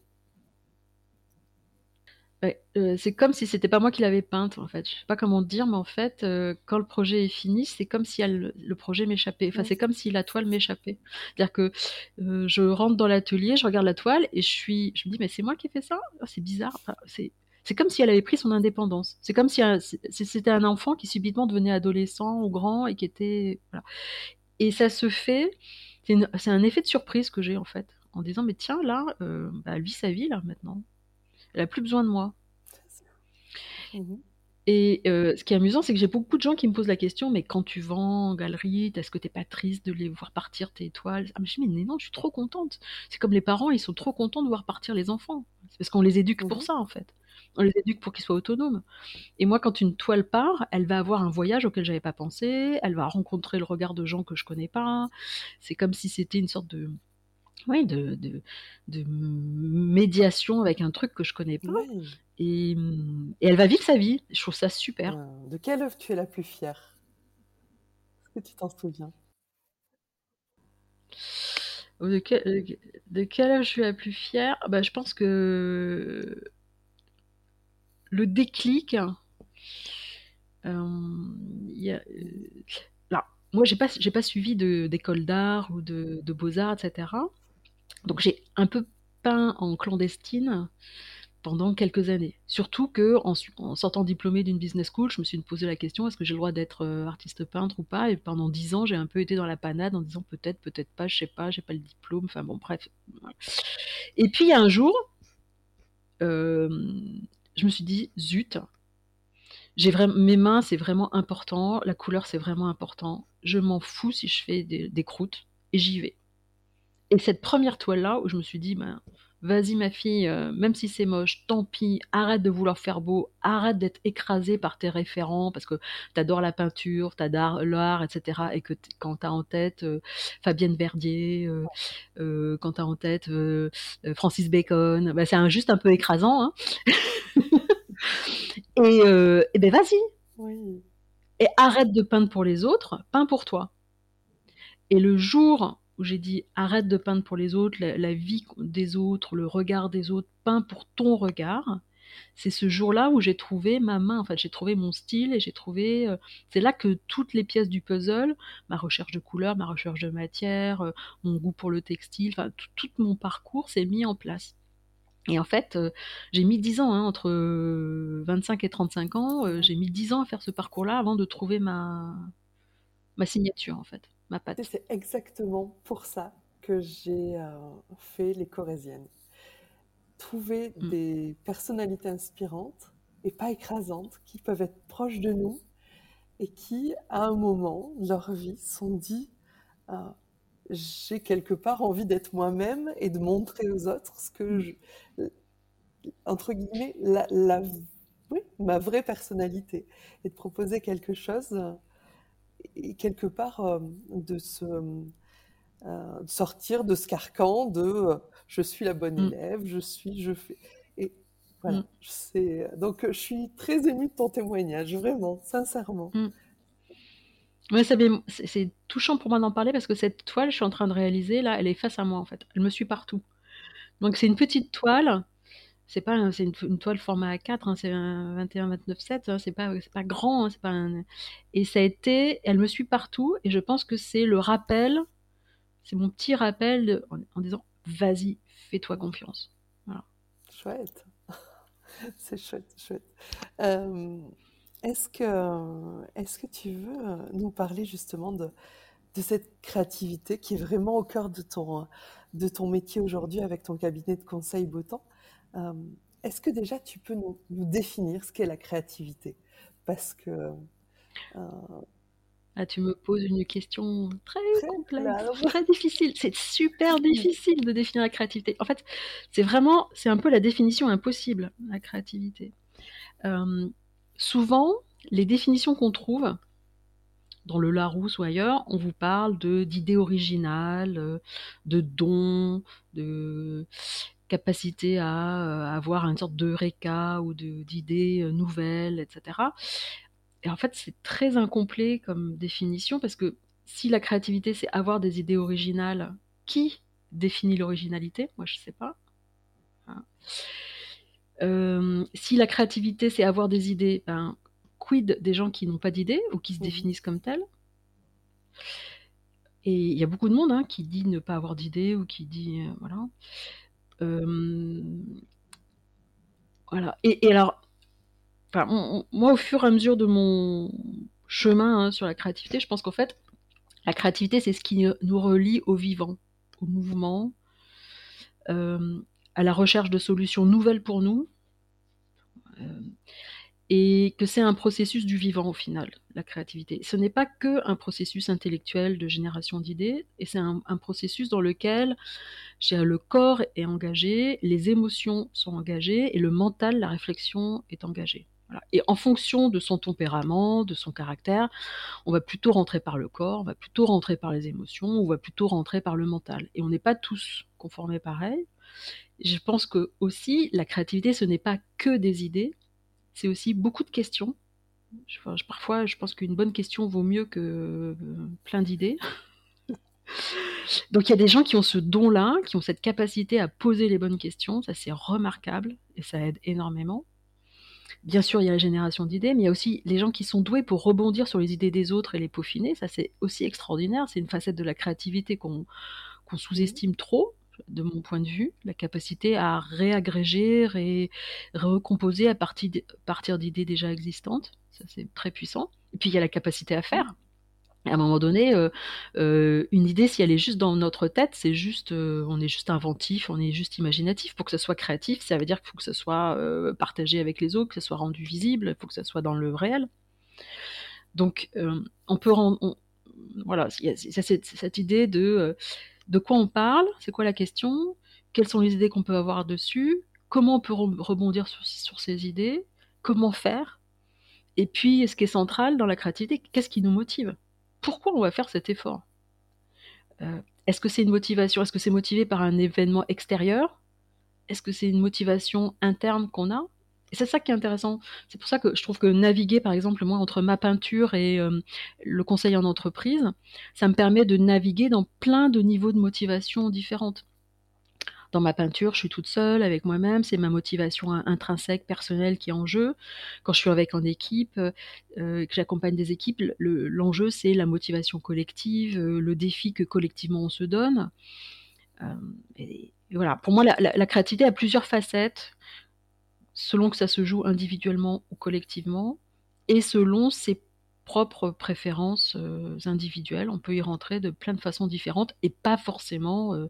Ouais, euh, c'est comme si c'était pas moi qui l'avais peinte en fait. Je sais pas comment te dire, mais en fait, euh, quand le projet est fini, c'est comme si elle- le projet m'échappait. Enfin, c'est comme si la toile m'échappait. C'est-à-dire que euh, je rentre dans l'atelier, je regarde la toile et je suis, je me dis mais c'est moi qui ai fait ça? Ah, C'est bizarre. Enfin, c'est c'est comme si elle avait pris son indépendance. C'est comme si c'était un enfant qui subitement devenait adolescent ou grand et qui était voilà. Et ça se fait. C'est un effet de surprise que j'ai en fait, en disant mais tiens là, bah, elle vit sa vie là maintenant. Elle a plus besoin de moi. Et euh, ce qui est amusant, c'est que j'ai beaucoup de gens qui me posent la question, mais quand tu vends en galerie, est-ce que t'es pas triste de les voir partir tes toiles Ah, mais je dis, mais non, je suis trop contente. C'est comme les parents, ils sont trop contents de voir partir les enfants. C'est parce qu'on les éduque pour Mhm. ça, en fait. On les éduque pour qu'ils soient autonomes. Et moi, quand une toile part, elle va avoir un voyage auquel j'avais pas pensé, elle va rencontrer le regard de gens que je connais pas. C'est comme si c'était une sorte de, oui, de, de, de médiation avec un truc que je connais pas. Et, et elle va vivre sa vie. Je trouve ça super. Euh, De quelle œuvre tu es la plus fière? Est-ce que tu t'en souviens? De, quel- de quelle œuvre je suis la plus fière? Bah, Je pense que le déclic, euh, y a- euh, là, moi, j'ai pas, j'ai pas suivi de- d'école d'art ou de, de beaux-arts, etc. Donc, j'ai un peu peint en clandestine pendant quelques années. Surtout que en, sortant diplômée d'une business school, je me suis posé la question est-ce que j'ai le droit d'être euh, artiste peintre ou pas? Et pendant dix ans, j'ai un peu été dans la panade en disant peut-être, peut-être pas, je sais pas, j'ai pas le diplôme. Enfin bon, bref. Et puis un jour, euh, je me suis dit zut, j'ai vraiment mes mains, c'est vraiment important, la couleur, c'est vraiment important. Je m'en fous si je fais des croûtes et j'y vais. Et cette première toile-là, où je me suis dit, ben, vas-y ma fille, euh, même si c'est moche, tant pis, arrête de vouloir faire beau, arrête d'être écrasée par tes référents, parce que t'adores la peinture, t'adores l'art, etc. Et que quand t'as en tête euh, Fabienne Verdier, euh, quand t'as en tête Francis Bacon, ben, c'est un- juste un peu écrasant. Hein [laughs] et, et ben vas-y, Oui. et arrête de peindre pour les autres, peins pour toi. Et le jour où j'ai dit arrête de peindre pour les autres, la, vie des autres, le regard des autres, peins pour ton regard, c'est ce jour-là où j'ai trouvé ma main, en fait, j'ai trouvé mon style et j'ai trouvé. euh, c'est là que toutes les pièces du puzzle, ma recherche de couleurs, ma recherche de matière, euh, mon goût pour le textile, enfin, tout, mon parcours s'est mis en place. Et en fait, euh, j'ai mis 10 ans, hein, entre euh, 25 et 35 ans, j'ai mis 10 ans à faire ce parcours-là avant de trouver ma, ma signature, en fait, ma patte. C'est exactement pour ça que j'ai fait les Corésiennes. Trouver mmh. des personnalités inspirantes et pas écrasantes qui peuvent être proches de nous et qui, à un moment de leur vie, sont dit j'ai quelque part envie d'être moi-même et de montrer aux autres ce que mmh. je, entre guillemets, la, oui, ma vraie personnalité et de proposer quelque chose et quelque part euh, de se euh, sortir de ce carcan de euh, je suis la bonne mmh. élève, je suis, je fais. Et voilà, mmh. donc je suis très émue de ton témoignage, vraiment, sincèrement. Mmh. c'est touchant pour moi d'en parler parce que cette toile, je suis en train de réaliser, là, elle est face à moi en fait. Elle me suit partout. Donc c'est une petite toile c'est pas c'est une, toile format A4, hein, c'est un 21 29 7, c'est pas c'est pas grand, hein, c'est pas et ça a été, elle me suit partout et je pense que c'est le rappel, c'est mon petit rappel en, disant vas-y, fais-toi confiance. Chouette, [laughs] c'est chouette, chouette. Euh, est-ce que est-ce que tu veux nous parler justement de de cette créativité qui est vraiment au cœur de ton de ton métier aujourd'hui avec ton cabinet de conseil Beautemps euh, est-ce que déjà tu peux nous, définir ce qu'est la créativité? Parce que. Euh, ah, tu me poses une question très, complexe, très difficile. C'est super [laughs] difficile de définir la créativité. En fait, c'est vraiment, c'est un peu la définition impossible, la créativité. Euh, souvent, les définitions qu'on trouve dans le Larousse ou ailleurs, on vous parle de d'idées originales, de dons, de capacité à, euh, avoir une sorte de réca ou d'idées euh, nouvelles, etc. Et en fait, c'est très incomplet comme définition parce que si la créativité, c'est avoir des idées originales, qui définit l'originalité? Moi, je ne sais pas. Hein. Euh, si la créativité, c'est avoir des idées, ben, quid des gens qui n'ont pas d'idées ou qui se mmh définissent comme tels Et il y a beaucoup de monde hein, qui dit ne pas avoir d'idées ou qui dit voilà. Euh, voilà. Et, alors, moi, au fur et à mesure de mon chemin hein, sur la créativité, je pense qu'en fait, la créativité, c'est ce qui nous relie au vivant, au mouvement, euh, à la recherche de solutions nouvelles pour nous. Euh, et que c'est un processus du vivant au final, la créativité. Ce n'est pas que un processus intellectuel de génération d'idées, et c'est un, processus dans lequel le corps est engagé, les émotions sont engagées, et le mental, la réflexion est engagée. Et en fonction de son tempérament, de son caractère, on va plutôt rentrer par le corps, on va plutôt rentrer par les émotions, on va plutôt rentrer par le mental. Et on n'est pas tous conformés pareil. Je pense que aussi, la créativité, ce n'est pas que des idées, c'est aussi beaucoup de questions. parfois, je pense qu'une bonne question vaut mieux que euh, plein d'idées. [laughs] Donc il y a des gens qui ont ce don-là, qui ont cette capacité à poser les bonnes questions, ça c'est remarquable et ça aide énormément. Bien sûr, il y a la génération d'idées, mais il y a aussi les gens qui sont doués pour rebondir sur les idées des autres et les peaufiner, ça c'est aussi extraordinaire, c'est une facette de la créativité qu'on sous-estime trop, de mon point de vue, la capacité à réagréger et recomposer à partir d'idées déjà existantes. Ça, c'est très puissant. Et puis, il y a la capacité à faire. À un moment donné, euh, euh, une idée, si elle est juste dans notre tête, c'est juste, euh, on est juste inventif, on est juste imaginatif. Pour que ce soit créatif, ça veut dire qu'il faut que ce soit partagé avec les autres, que ce soit rendu visible, il faut que ce soit dans le réel. Donc, on peut rendre, voilà, il y cette idée de de quoi on parle, c'est quoi la question, quelles sont les idées qu'on peut avoir dessus, comment on peut rebondir sur, ces idées, comment faire, et puis ce qui est central dans la créativité, qu'est-ce qui nous motive? Pourquoi on va faire cet effort? Euh, Est-ce que c'est une motivation Est-ce que c'est motivé par un événement extérieur? Est-ce que c'est une motivation interne qu'on a? Et c'est ça qui est intéressant. C'est pour ça que je trouve que naviguer, par exemple, moi, entre ma peinture et euh, le conseil en entreprise, ça me permet de naviguer dans plein de niveaux de motivation différentes. Dans ma peinture, je suis toute seule avec moi-même, c'est ma motivation intrinsèque, personnelle qui est en jeu. Quand je suis avec en équipe, euh, que j'accompagne des équipes, l'enjeu c'est la motivation collective, euh, le défi que collectivement on se donne. voilà, pour moi, la créativité a plusieurs facettes selon que ça se joue individuellement ou collectivement, et selon ses propres préférences individuelles. On peut y rentrer de plein de façons différentes et pas forcément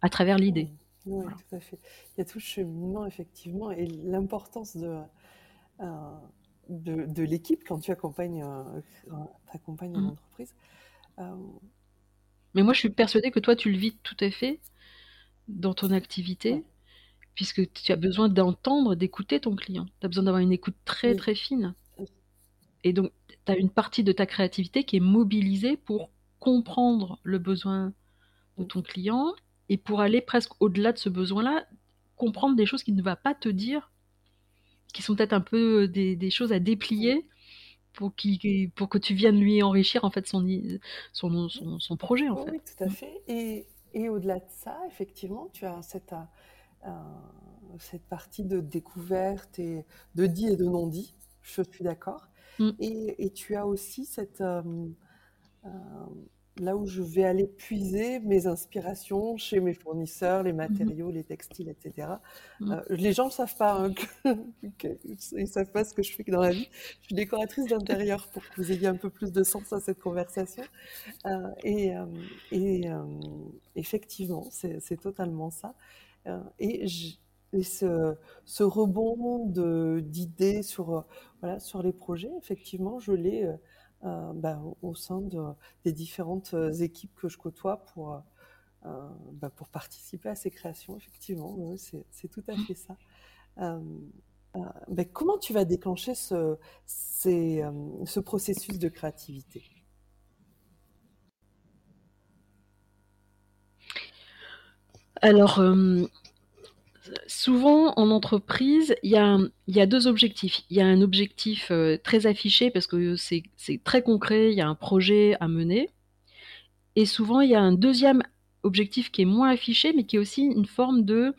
à travers l'idée. Oui, tout à fait. Il y a tout le cheminement, effectivement, et l'importance de, de, l'équipe quand tu accompagnes, accompagnes une mmh. entreprise. Mais moi, je suis persuadée que toi, tu le vis tout à fait dans ton activité, puisque tu as besoin d'entendre, d'écouter ton client. Tu as besoin d'avoir une écoute très, très fine. Et donc, tu as une partie de ta créativité qui est mobilisée pour comprendre le besoin de ton client et pour aller presque au-delà de ce besoin-là, comprendre des choses qu'il ne va pas te dire, qui sont peut-être un peu des, choses à déplier pour, pour que tu viennes lui enrichir en fait son, son, son, projet. En oui, tout à fait. Et, et au-delà de ça, effectivement, tu as cette, euh, cette partie de découverte et de dit et de non dit. Je suis d'accord. Mm. Et, et, tu as aussi cette euh, euh, là où je vais aller puiser mes inspirations chez mes fournisseurs, les mmh matériaux, les textiles, etc. Mmh. Euh, les gens ne savent pas, hein, [laughs] ils savent pas ce que je fais dans la vie. Je suis décoratrice d'intérieur pour que vous ayez un peu plus de sens à cette conversation. Euh, et, euh, et effectivement, c'est totalement ça. Et, ce, ce, rebond d'idées sur, voilà, sur les projets, effectivement, je l'ai euh, bah, au sein de, des différentes euh, équipes que je côtoie pour, euh, bah, pour participer à ces créations, effectivement. c'est tout à fait ça. Bah, comment tu vas déclencher ce, ce processus de créativité? Alors, souvent en entreprise, il y a, deux objectifs. Il y a un objectif euh, très affiché parce que c'est très concret, il y a un projet à mener. Et souvent, il y a un deuxième objectif qui est moins affiché, mais qui est aussi une forme de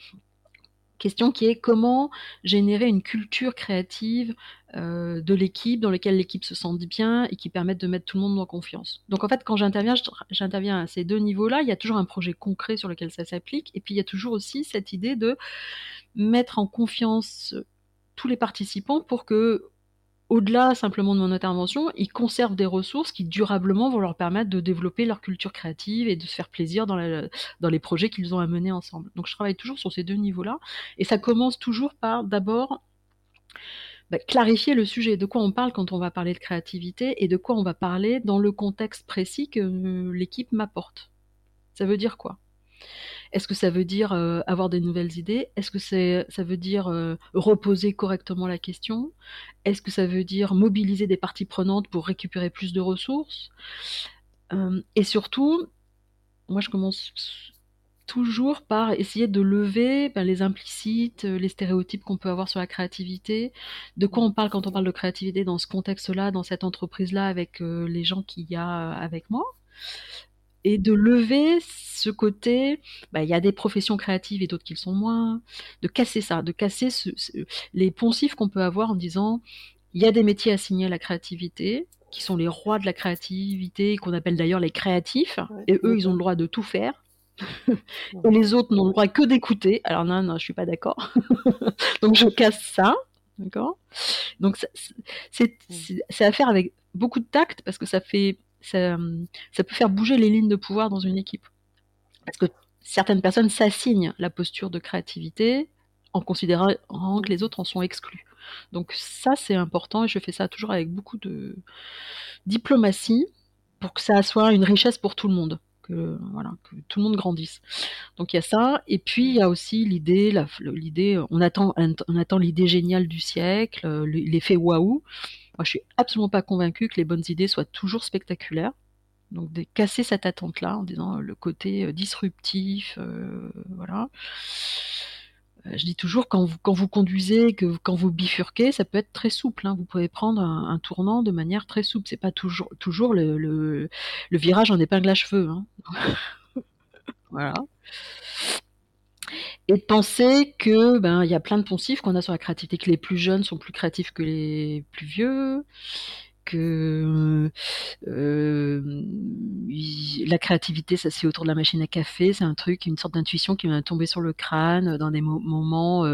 question qui est comment générer une culture créative euh, de l'équipe, dans laquelle l'équipe se sente bien et qui permette de mettre tout le monde en confiance. Donc en fait, quand j'interviens, j'interviens à ces deux niveaux-là. Il y a toujours un projet concret sur lequel ça s'applique, et puis il y a toujours aussi cette idée de mettre en confiance tous les participants pour que au-delà simplement de mon intervention, ils conservent des ressources qui durablement vont leur permettre de développer leur culture créative et de se faire plaisir dans, les projets qu'ils ont à mener ensemble. Donc je travaille toujours sur ces deux niveaux-là. Et ça commence toujours par d'abord bah, clarifier le sujet, de quoi on parle quand on va parler de créativité et de quoi on va parler dans le contexte précis que l'équipe m'apporte? Ça veut dire quoi? Est-ce que ça veut dire euh, avoir des nouvelles idées? Est-ce que ça veut dire euh, reposer correctement la question? Est-ce que ça veut dire mobiliser des parties prenantes pour récupérer plus de ressources? Euh, Et surtout, moi je commence toujours par essayer de lever ben, les implicites, les stéréotypes qu'on peut avoir sur la créativité. De quoi on parle quand on parle de créativité dans ce contexte-là, dans cette entreprise-là, avec les gens qu'il y a avec moi? Et de lever ce côté, bah, il y a des professions créatives et d'autres qui le sont moins, de casser ça, de casser les poncifs qu'on peut avoir en disant, il y a des métiers assignés à la créativité, qui sont les rois de la créativité, qu'on appelle d'ailleurs les créatifs, et eux, ils ont le droit de tout faire. [laughs] et les autres n'ont le droit que d'écouter. Alors non, non, je suis pas d'accord. [laughs] Donc je casse ça, d'accord? Donc c'est à faire avec beaucoup de tact parce que ça fait ça, peut faire bouger les lignes de pouvoir dans une équipe. Parce que certaines personnes s'assignent la posture de créativité en considérant que les autres en sont exclus. Donc ça, c'est important et je fais ça toujours avec beaucoup de diplomatie pour que ça soit une richesse pour tout le monde. Que, voilà, que tout le monde grandisse. Donc il y a ça, et puis il y a aussi l'idée, l'idée, on attend, on attend l'idée géniale du siècle, l'effet waouh. Moi, je suis absolument pas convaincue que les bonnes idées soient toujours spectaculaires. Donc, de casser cette attente-là en disant euh, le côté euh, disruptif, euh, voilà. je dis toujours quand vous, quand vous conduisez, que quand vous bifurquez, ça peut être très souple. Hein. Vous pouvez prendre un, tournant de manière très souple. C'est pas toujours toujours le, virage en épingle à cheveux. Hein. [laughs] voilà et de penser que ben y a plein de poncifs qu'on a sur la créativité, que les plus jeunes sont plus créatifs que les plus vieux, que euh, la créativité, ça c'est autour de la machine à café, c'est un truc, une sorte d'intuition qui va tomber sur le crâne dans des moments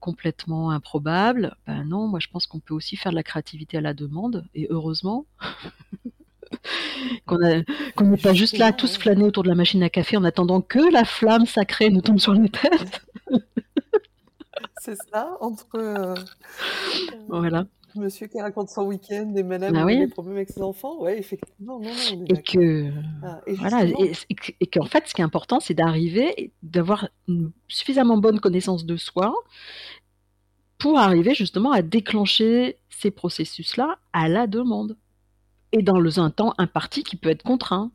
complètement improbables. Ben non, moi je pense qu'on peut aussi faire de la créativité à la demande, et heureusement. [laughs] [laughs] qu'on n'est pas juste là tous flâner autour de la machine à café en attendant que la flamme sacrée nous tombe sur les têtes. [laughs] C'est ça, entre euh, voilà. monsieur qui raconte son week-end et madame bah qui a des problèmes avec ses enfants. Ouais, effectivement. Non, non, et que, ah, voilà, et, qu'en fait, ce qui est important, c'est d'arriver, d'avoir une suffisamment bonne connaissance de soi pour arriver justement à déclencher ces processus-là à la demande et dans un temps imparti qui peut être contraint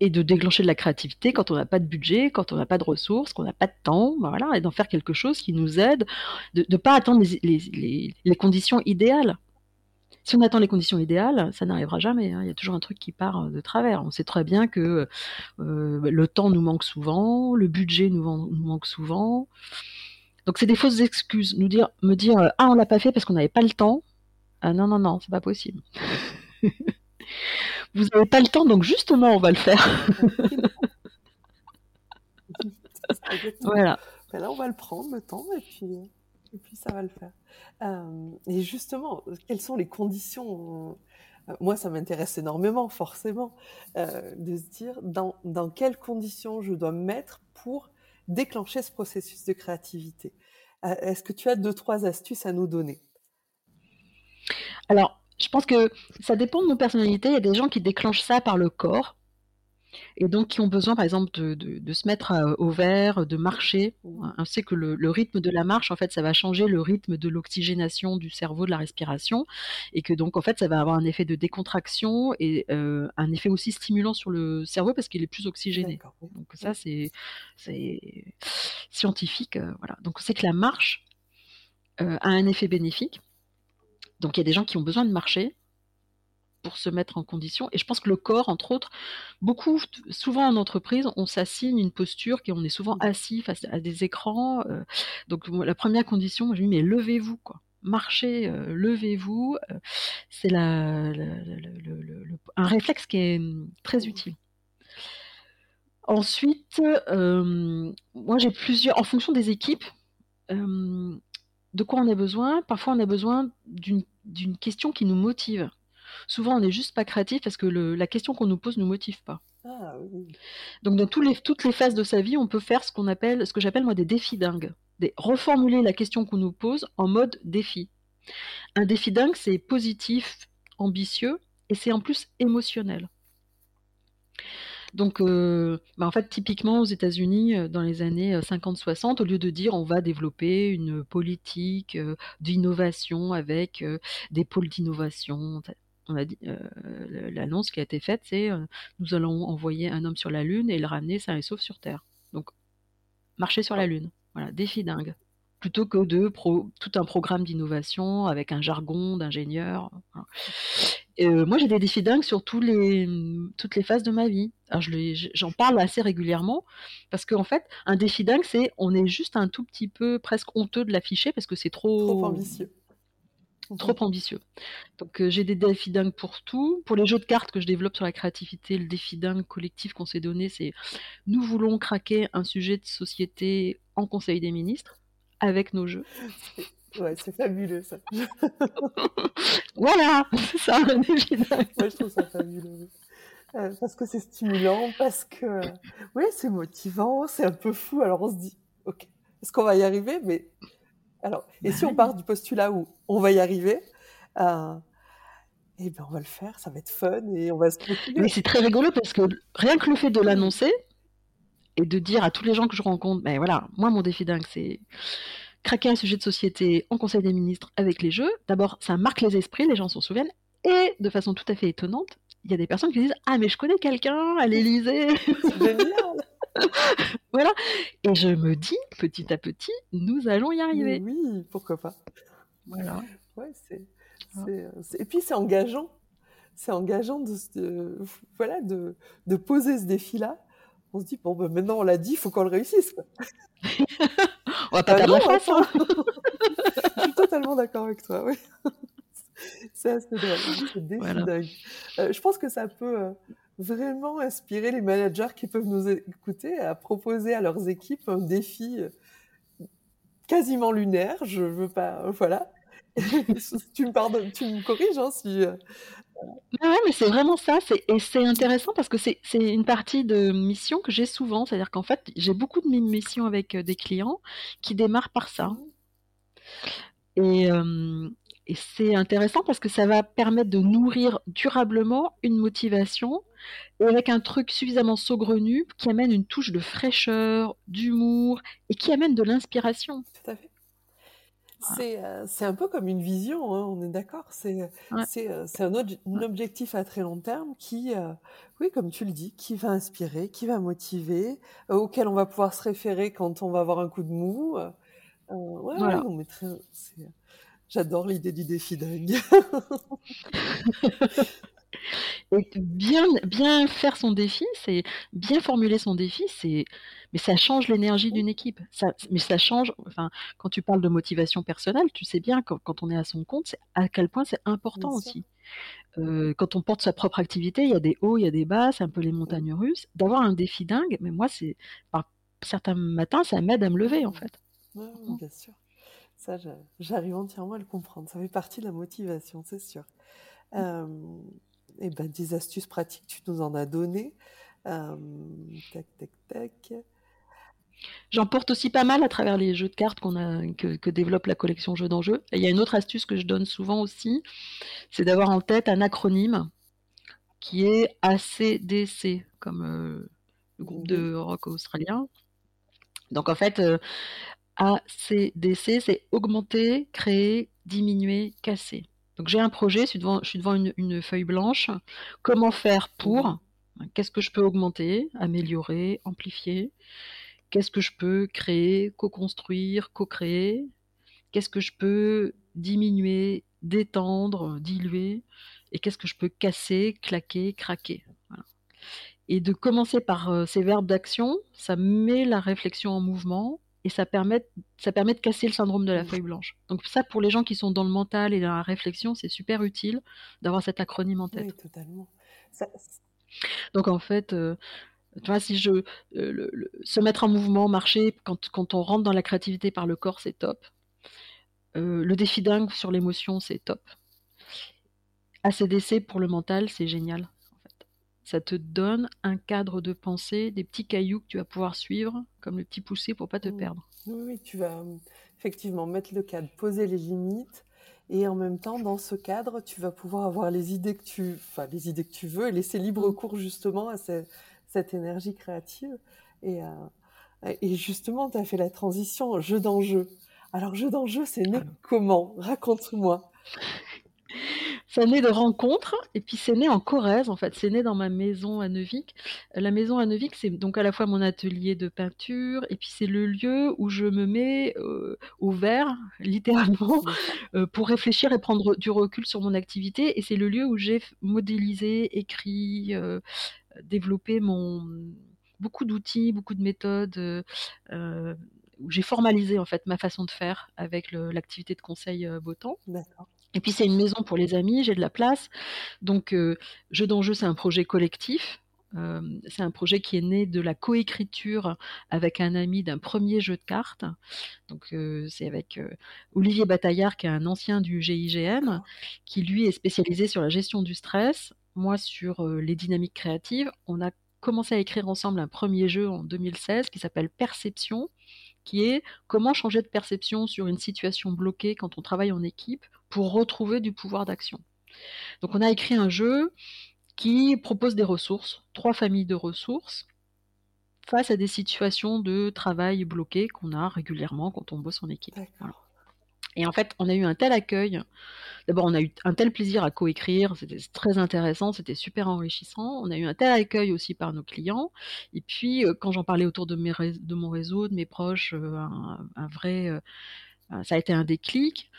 et de déclencher de la créativité quand on n'a pas de budget, quand on n'a pas de ressources, qu'on n'a pas de temps, ben voilà, et d'en faire quelque chose qui nous aide, de ne pas attendre les, les, conditions idéales. Si on attend les conditions idéales, ça n'arrivera jamais. Hein. Il y a toujours un truc qui part euh, de travers. On sait très bien que euh, le temps nous manque souvent, le budget nous, manque souvent. Donc c'est des fausses excuses. Nous dire, me dire ah on l'a pas fait parce qu'on n'avait pas le temps. Ah non non non, c'est pas possible. [laughs] Vous n'avez pas le temps, donc justement, on va le faire. [laughs] voilà. Ben là, on va le prendre, le temps, et puis, et puis ça va le faire. Euh, et justement, quelles sont les conditions euh, Moi, ça m'intéresse énormément, forcément, euh, de se dire dans, dans quelles conditions je dois me mettre pour déclencher ce processus de créativité. Est-ce que tu as deux, trois astuces à nous donner? Alors, je pense que ça dépend de nos personnalités. Il y a des gens qui déclenchent ça par le corps. Et donc qui ont besoin, par exemple, de, se mettre euh, au vert, de marcher. On sait que le, rythme de la marche, en fait, ça va changer le rythme de l'oxygénation du cerveau, de la respiration, et que donc, en fait, ça va avoir un effet de décontraction et euh, un effet aussi stimulant sur le cerveau parce qu'il est plus oxygéné. Donc ça, c'est scientifique. Euh, voilà. Donc c'est que la marche a un effet bénéfique. Donc il y a des gens qui ont besoin de marcher pour se mettre en condition. Et je pense que le corps, entre autres, beaucoup, souvent en entreprise, on s'assigne une posture qui on est souvent assis face à des écrans. Euh, donc la première condition, moi je dis mais levez-vous quoi. Marchez, euh, levez-vous. Euh, c'est la, un réflexe qui est hum, très utile. Ensuite, moi j'ai plusieurs, en fonction des équipes, de quoi on a besoin Parfois, on a besoin d'une question qui nous motive. Souvent, on n'est juste pas créatif parce que la question qu'on nous pose ne nous motive pas. Ah, Donc, dans toutes les phases de sa vie, on peut faire ce qu'on appelle, ce que j'appelle moi des défis dingues. Des, reformuler la question qu'on nous pose en mode défi. Un défi dingue, c'est positif, ambitieux et c'est en plus émotionnel. Donc, euh, bah, en fait, typiquement aux États-Unis, euh, dans les années 50-60, euh, au lieu de dire on va développer une politique d'innovation avec des pôles d'innovation, on a dit, l'annonce qui a été faite, c'est nous allons envoyer un homme sur la Lune et le ramener sain et sauf sur Terre. Donc, marcher sur la Lune. Voilà, défi dingue plutôt que de tout un programme d'innovation avec un jargon d'ingénieur. Euh, moi, j'ai des défis dingues sur tous les, toutes les phases de ma vie. j'en parle assez régulièrement parce qu'en fait, un défi dingue, c'est on est juste un tout petit peu presque honteux de l'afficher parce que c'est trop... trop ambitieux. Trop ambitieux. Donc euh, j'ai des défis dingues pour tout. Pour les jeux de cartes que je développe sur la créativité, le défi dingue collectif qu'on s'est donné, c'est nous voulons craquer un sujet de société en Conseil des ministres avec nos jeux. Ouais, c'est fabuleux ça. [laughs] voilà, c'est ça, Moi, je trouve ça fabuleux. Euh, parce que c'est stimulant, parce que oui, c'est motivant, c'est un peu fou. Alors on se dit, ok, est-ce qu'on va y arriver? Mais alors, et si on part du postulat où on va y arriver, euh, eh ben on va le faire, ça va être fun et on va se Mais c'est très rigolo parce que rien que le fait de l'annoncer, et de dire à tous les gens que je rencontre, ben voilà, moi mon défi dingue, c'est craquer un sujet de société en Conseil des ministres avec les jeux. D'abord, ça marque les esprits, les gens s'en souviennent, et de façon tout à fait étonnante, il y a des personnes qui disent Ah, mais je connais quelqu'un à l'Élysée. [laughs] voilà. Et je me dis, petit à petit, nous allons y arriver. oui, pourquoi pas. Voilà. Ouais, c'est, Et puis, c'est engageant. C'est engageant de, voilà, de, de poser ce défi-là on se dit, bon, ben maintenant on l'a dit, il faut qu'on le réussisse. [laughs] on va pas perdre la face. Hein. [laughs] Je suis totalement d'accord avec toi, oui. [laughs] C'est assez drôle, c'est euh, je pense que ça peut, euh, vraiment inspirer les managers qui peuvent nous écouter à proposer à leurs équipes un défi quasiment lunaire. Je veux pas, voilà. tu me pardonnes, tu me corriges hein, si. Euh, ouais, mais c'est vraiment ça. Et c'est intéressant parce que c'est une partie de mission que j'ai souvent. C'est-à-dire qu'en fait, j'ai beaucoup de missions avec euh, des clients qui démarrent par ça. Et, et c'est intéressant parce que ça va permettre de nourrir durablement une motivation et avec un truc suffisamment saugrenu qui amène une touche de fraîcheur, d'humour et qui amène de l'inspiration. Tout à fait. Euh, c'est un peu comme une vision, hein, on est d'accord. C'est c'est euh, un, un, objectif à très long terme qui, euh, oui, comme tu le dis, qui va inspirer, qui va motiver, auquel on va pouvoir se référer quand on va avoir un coup de mou. ouais, voilà. J'adore l'idée du défi dingue. [laughs] Et bien, bien faire son défi, c'est bien formuler son défi, c'est mais ça change l'énergie d'une équipe. Ça, mais ça change. Enfin, quand tu parles de motivation personnelle, tu sais bien quand, quand on est à son compte, à quel point c'est important aussi. Euh, quand on porte sa propre activité, il y a des hauts, il y a des bas, c'est un peu les montagnes russes. D'avoir un défi dingue, mais moi, c'est par certains matins, ça m'aide à me lever en fait. Oui, bien sûr. Ça, j'arrive entièrement à le comprendre. Ça fait partie de la motivation, c'est sûr. Euh, et ben, des astuces pratiques, tu nous en as donné. Euh, tac, tac, tac. J'en porte aussi pas mal à travers les jeux de cartes qu'on a, que, développe la collection Jeux d'enjeux. Et il y a une autre astuce que je donne souvent aussi, c'est d'avoir en tête un acronyme qui est ACDC, comme euh, le groupe de rock australien. Donc en fait, euh, ACDC, c'est augmenter, créer, diminuer, casser. Donc j'ai un projet, je suis devant, une, feuille blanche. Comment faire pour? Qu'est-ce que je peux augmenter, améliorer, amplifier? Qu'est-ce que je peux créer, co-construire, co-créer? Qu'est-ce que je peux diminuer, détendre, diluer? Et qu'est-ce que je peux casser, claquer, craquer? Et de commencer par euh, ces verbes d'action, ça met la réflexion en mouvement et ça permet, ça permet de casser le syndrome de la feuille blanche. Donc ça, pour les gens qui sont dans le mental et dans la réflexion, c'est super utile d'avoir cet acronyme en tête. Oui, totalement. Donc en fait, euh, tu vois, si je euh, se mettre en mouvement, marcher, quand, quand, on rentre dans la créativité par le corps, c'est top. Euh, le défi dingue sur l'émotion, c'est top. ACDC pour le mental, c'est génial. Ça te donne un cadre de pensée, des petits cailloux que tu vas pouvoir suivre, comme le petit poussé pour pas te perdre. Oui, oui, tu vas euh, effectivement mettre le cadre, poser les limites, et en même temps, dans ce cadre, tu vas pouvoir avoir les idées que tu, enfin, les idées que tu veux, et laisser libre mm. cours justement à cette, énergie créative. Et, euh, et justement, tu as fait la transition jeu d'enjeu. Alors, jeu d'enjeu, c'est né comment? Raconte-moi. Ça naît de rencontres et puis c'est né en Corrèze en fait. C'est né dans ma maison à Neuvic. La maison à Neuvic, c'est donc à la fois mon atelier de peinture et puis c'est le lieu où je me mets euh, au vert, [laughs] littéralement, euh, pour réfléchir et prendre du recul sur mon activité. Et c'est le lieu où j'ai modélisé, écrit, euh, développé mon beaucoup d'outils, beaucoup de méthodes. où j'ai formalisé en fait ma façon de faire avec l'activité de conseil beau temps. D'accord. Et puis c'est une maison pour les amis, j'ai de la place. Donc euh, Jeu d'enjeu, c'est un projet collectif. Euh, c'est un projet qui est né de la coécriture avec un ami d'un premier jeu de cartes. Donc euh, c'est avec Olivier Bataillard, qui est un ancien du GIGN, qui lui est spécialisé sur la gestion du stress, moi sur les dynamiques créatives. On a commencé à écrire ensemble un premier jeu en 2016 qui s'appelle Perception, qui est comment changer de perception sur une situation bloquée quand on travaille en équipe pour retrouver du pouvoir d'action. Donc on a écrit un jeu qui propose des ressources, trois familles de ressources, face à des situations de travail bloquées qu'on a régulièrement quand on bosse en équipe. Et en fait, on a eu un tel accueil. D'abord, on a eu un tel plaisir à coécrire, c'était très intéressant, c'était super enrichissant. On a eu un tel accueil aussi par nos clients. Et puis, euh, quand j'en parlais autour de, mon réseau, de mes proches, euh, un, vrai, euh, ça a été un déclic.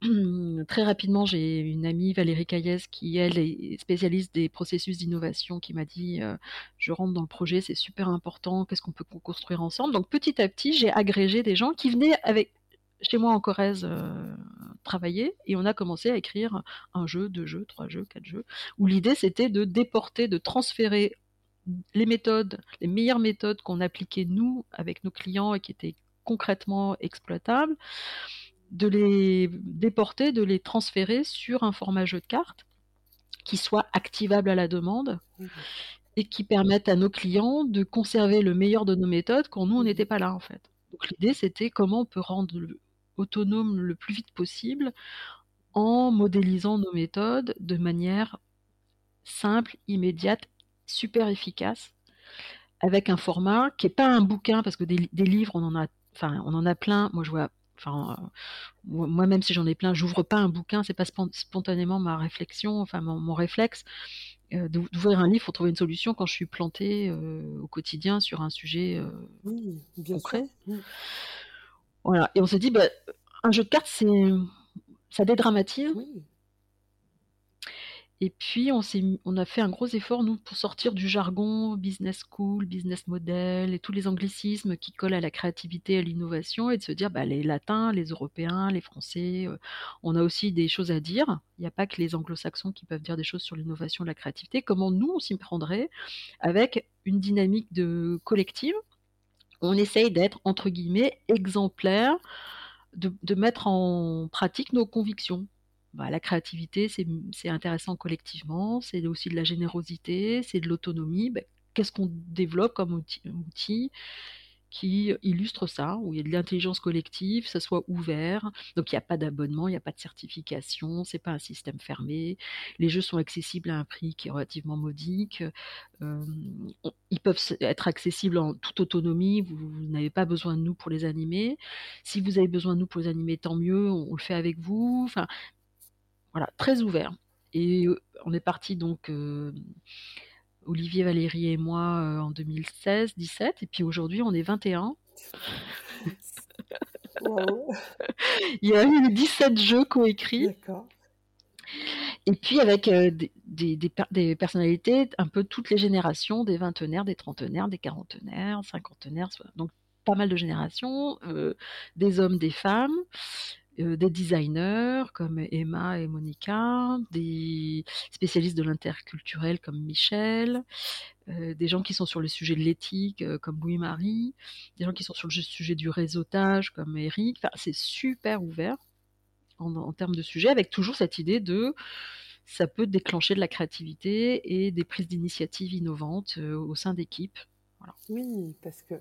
[clears throat] Très rapidement, j'ai une amie, Valérie Caillès, qui, elle, est spécialiste des processus d'innovation, qui m'a dit Je rentre dans le projet, c'est super important, qu'est-ce qu'on peut construire ensemble Donc, petit à petit, j'ai agrégé des gens qui venaient avec, chez moi en Corrèze, travaillé et on a commencé à écrire un jeu, deux jeux, trois jeux, quatre jeux, où l'idée c'était de déporter, de transférer les méthodes, les meilleures méthodes qu'on appliquait nous avec nos clients et qui étaient concrètement exploitables, de les déporter, de les transférer sur un format jeu de cartes qui soit activable à la demande mmh. et qui permette à nos clients de conserver le meilleur de nos méthodes quand nous on n'était pas là en fait. Donc l'idée c'était comment on peut rendre autonome le plus vite possible en modélisant nos méthodes de manière simple, immédiate, super efficace, avec un format qui n'est pas un bouquin, parce que des, livres, on en a, enfin, on en a plein. Moi, je vois, enfin, euh, moi, même si j'en ai plein, j'ouvre pas un bouquin, c'est pas spontanément ma réflexion, enfin, mon, réflexe. Euh, d'ouvrir un livre pour trouver une solution quand je suis plantée euh, au quotidien sur un sujet concret. Voilà. Et on se dit, bah, un jeu de cartes, c'est ça dédramatise. Et puis, on, on a fait un gros effort, nous, pour sortir du jargon business school, business model et tous les anglicismes qui collent à la créativité, à l'innovation et de se dire, bah, les latins, les européens, les français, euh, on a aussi des choses à dire. Il n'y a pas que les anglo-saxons qui peuvent dire des choses sur l'innovation, la créativité. Comment nous, on s'y prendrait avec une dynamique de collective On essaye d'être, entre guillemets, exemplaire, de, mettre en pratique nos convictions bah, la créativité, c'est intéressant collectivement, c'est aussi de la générosité, c'est de l'autonomie. Bah, qu'est-ce qu'on développe comme outil, qui illustre ça, où il y a de l'intelligence collective, ça soit ouvert. Donc il n'y a pas d'abonnement, il n'y a pas de certification, c'est pas un système fermé. Les jeux sont accessibles à un prix qui est relativement modique. Euh, ils peuvent être accessibles en toute autonomie. Vous, n'avez pas besoin de nous pour les animer. Si vous avez besoin de nous pour les animer, tant mieux. On, le fait avec vous. Enfin, voilà, très ouvert. Et euh, on est parti donc euh, Olivier, Valérie et moi euh, en 2016, 17, et puis aujourd'hui on est 21. [laughs] Il y a eu 17 jeux coécrits. D'accord. Et puis avec des, des, personnalités, un peu toutes les générations, des vingtenaires, des trentenaires, des quarantenaires, cinquantenaires, donc pas mal de générations, des hommes, des femmes, euh, des designers comme Emma et Monica, des spécialistes de l'interculturel comme Michel, euh, des gens qui sont sur le sujet de l'éthique euh, comme Louis-Marie, des gens qui sont sur le sujet du réseautage comme Eric. Enfin, c'est super ouvert en, en, termes de sujet, avec toujours cette idée de ça peut déclencher de la créativité et des prises d'initiatives innovantes au sein d'équipes. Oui, parce que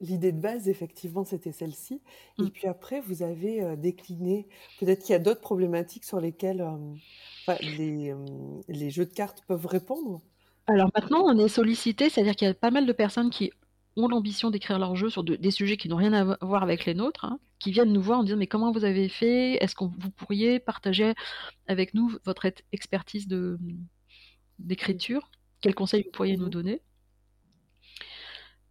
l'idée de base, effectivement, c'était celle-ci. Et mm. puis après, vous avez euh, décliné. Peut-être qu'il y a d'autres problématiques sur lesquelles euh, les, euh, les, jeux de cartes peuvent répondre. Alors maintenant, on est sollicité, c'est-à-dire qu'il y a pas mal de personnes qui ont l'ambition d'écrire leurs jeux sur des sujets qui n'ont rien à voir avec les nôtres, hein, qui viennent nous voir en disant mais comment vous avez fait? Est-ce que vous pourriez partager avec nous votre expertise d'écriture? Quels conseils vous pourriez nous mm-hmm. donner?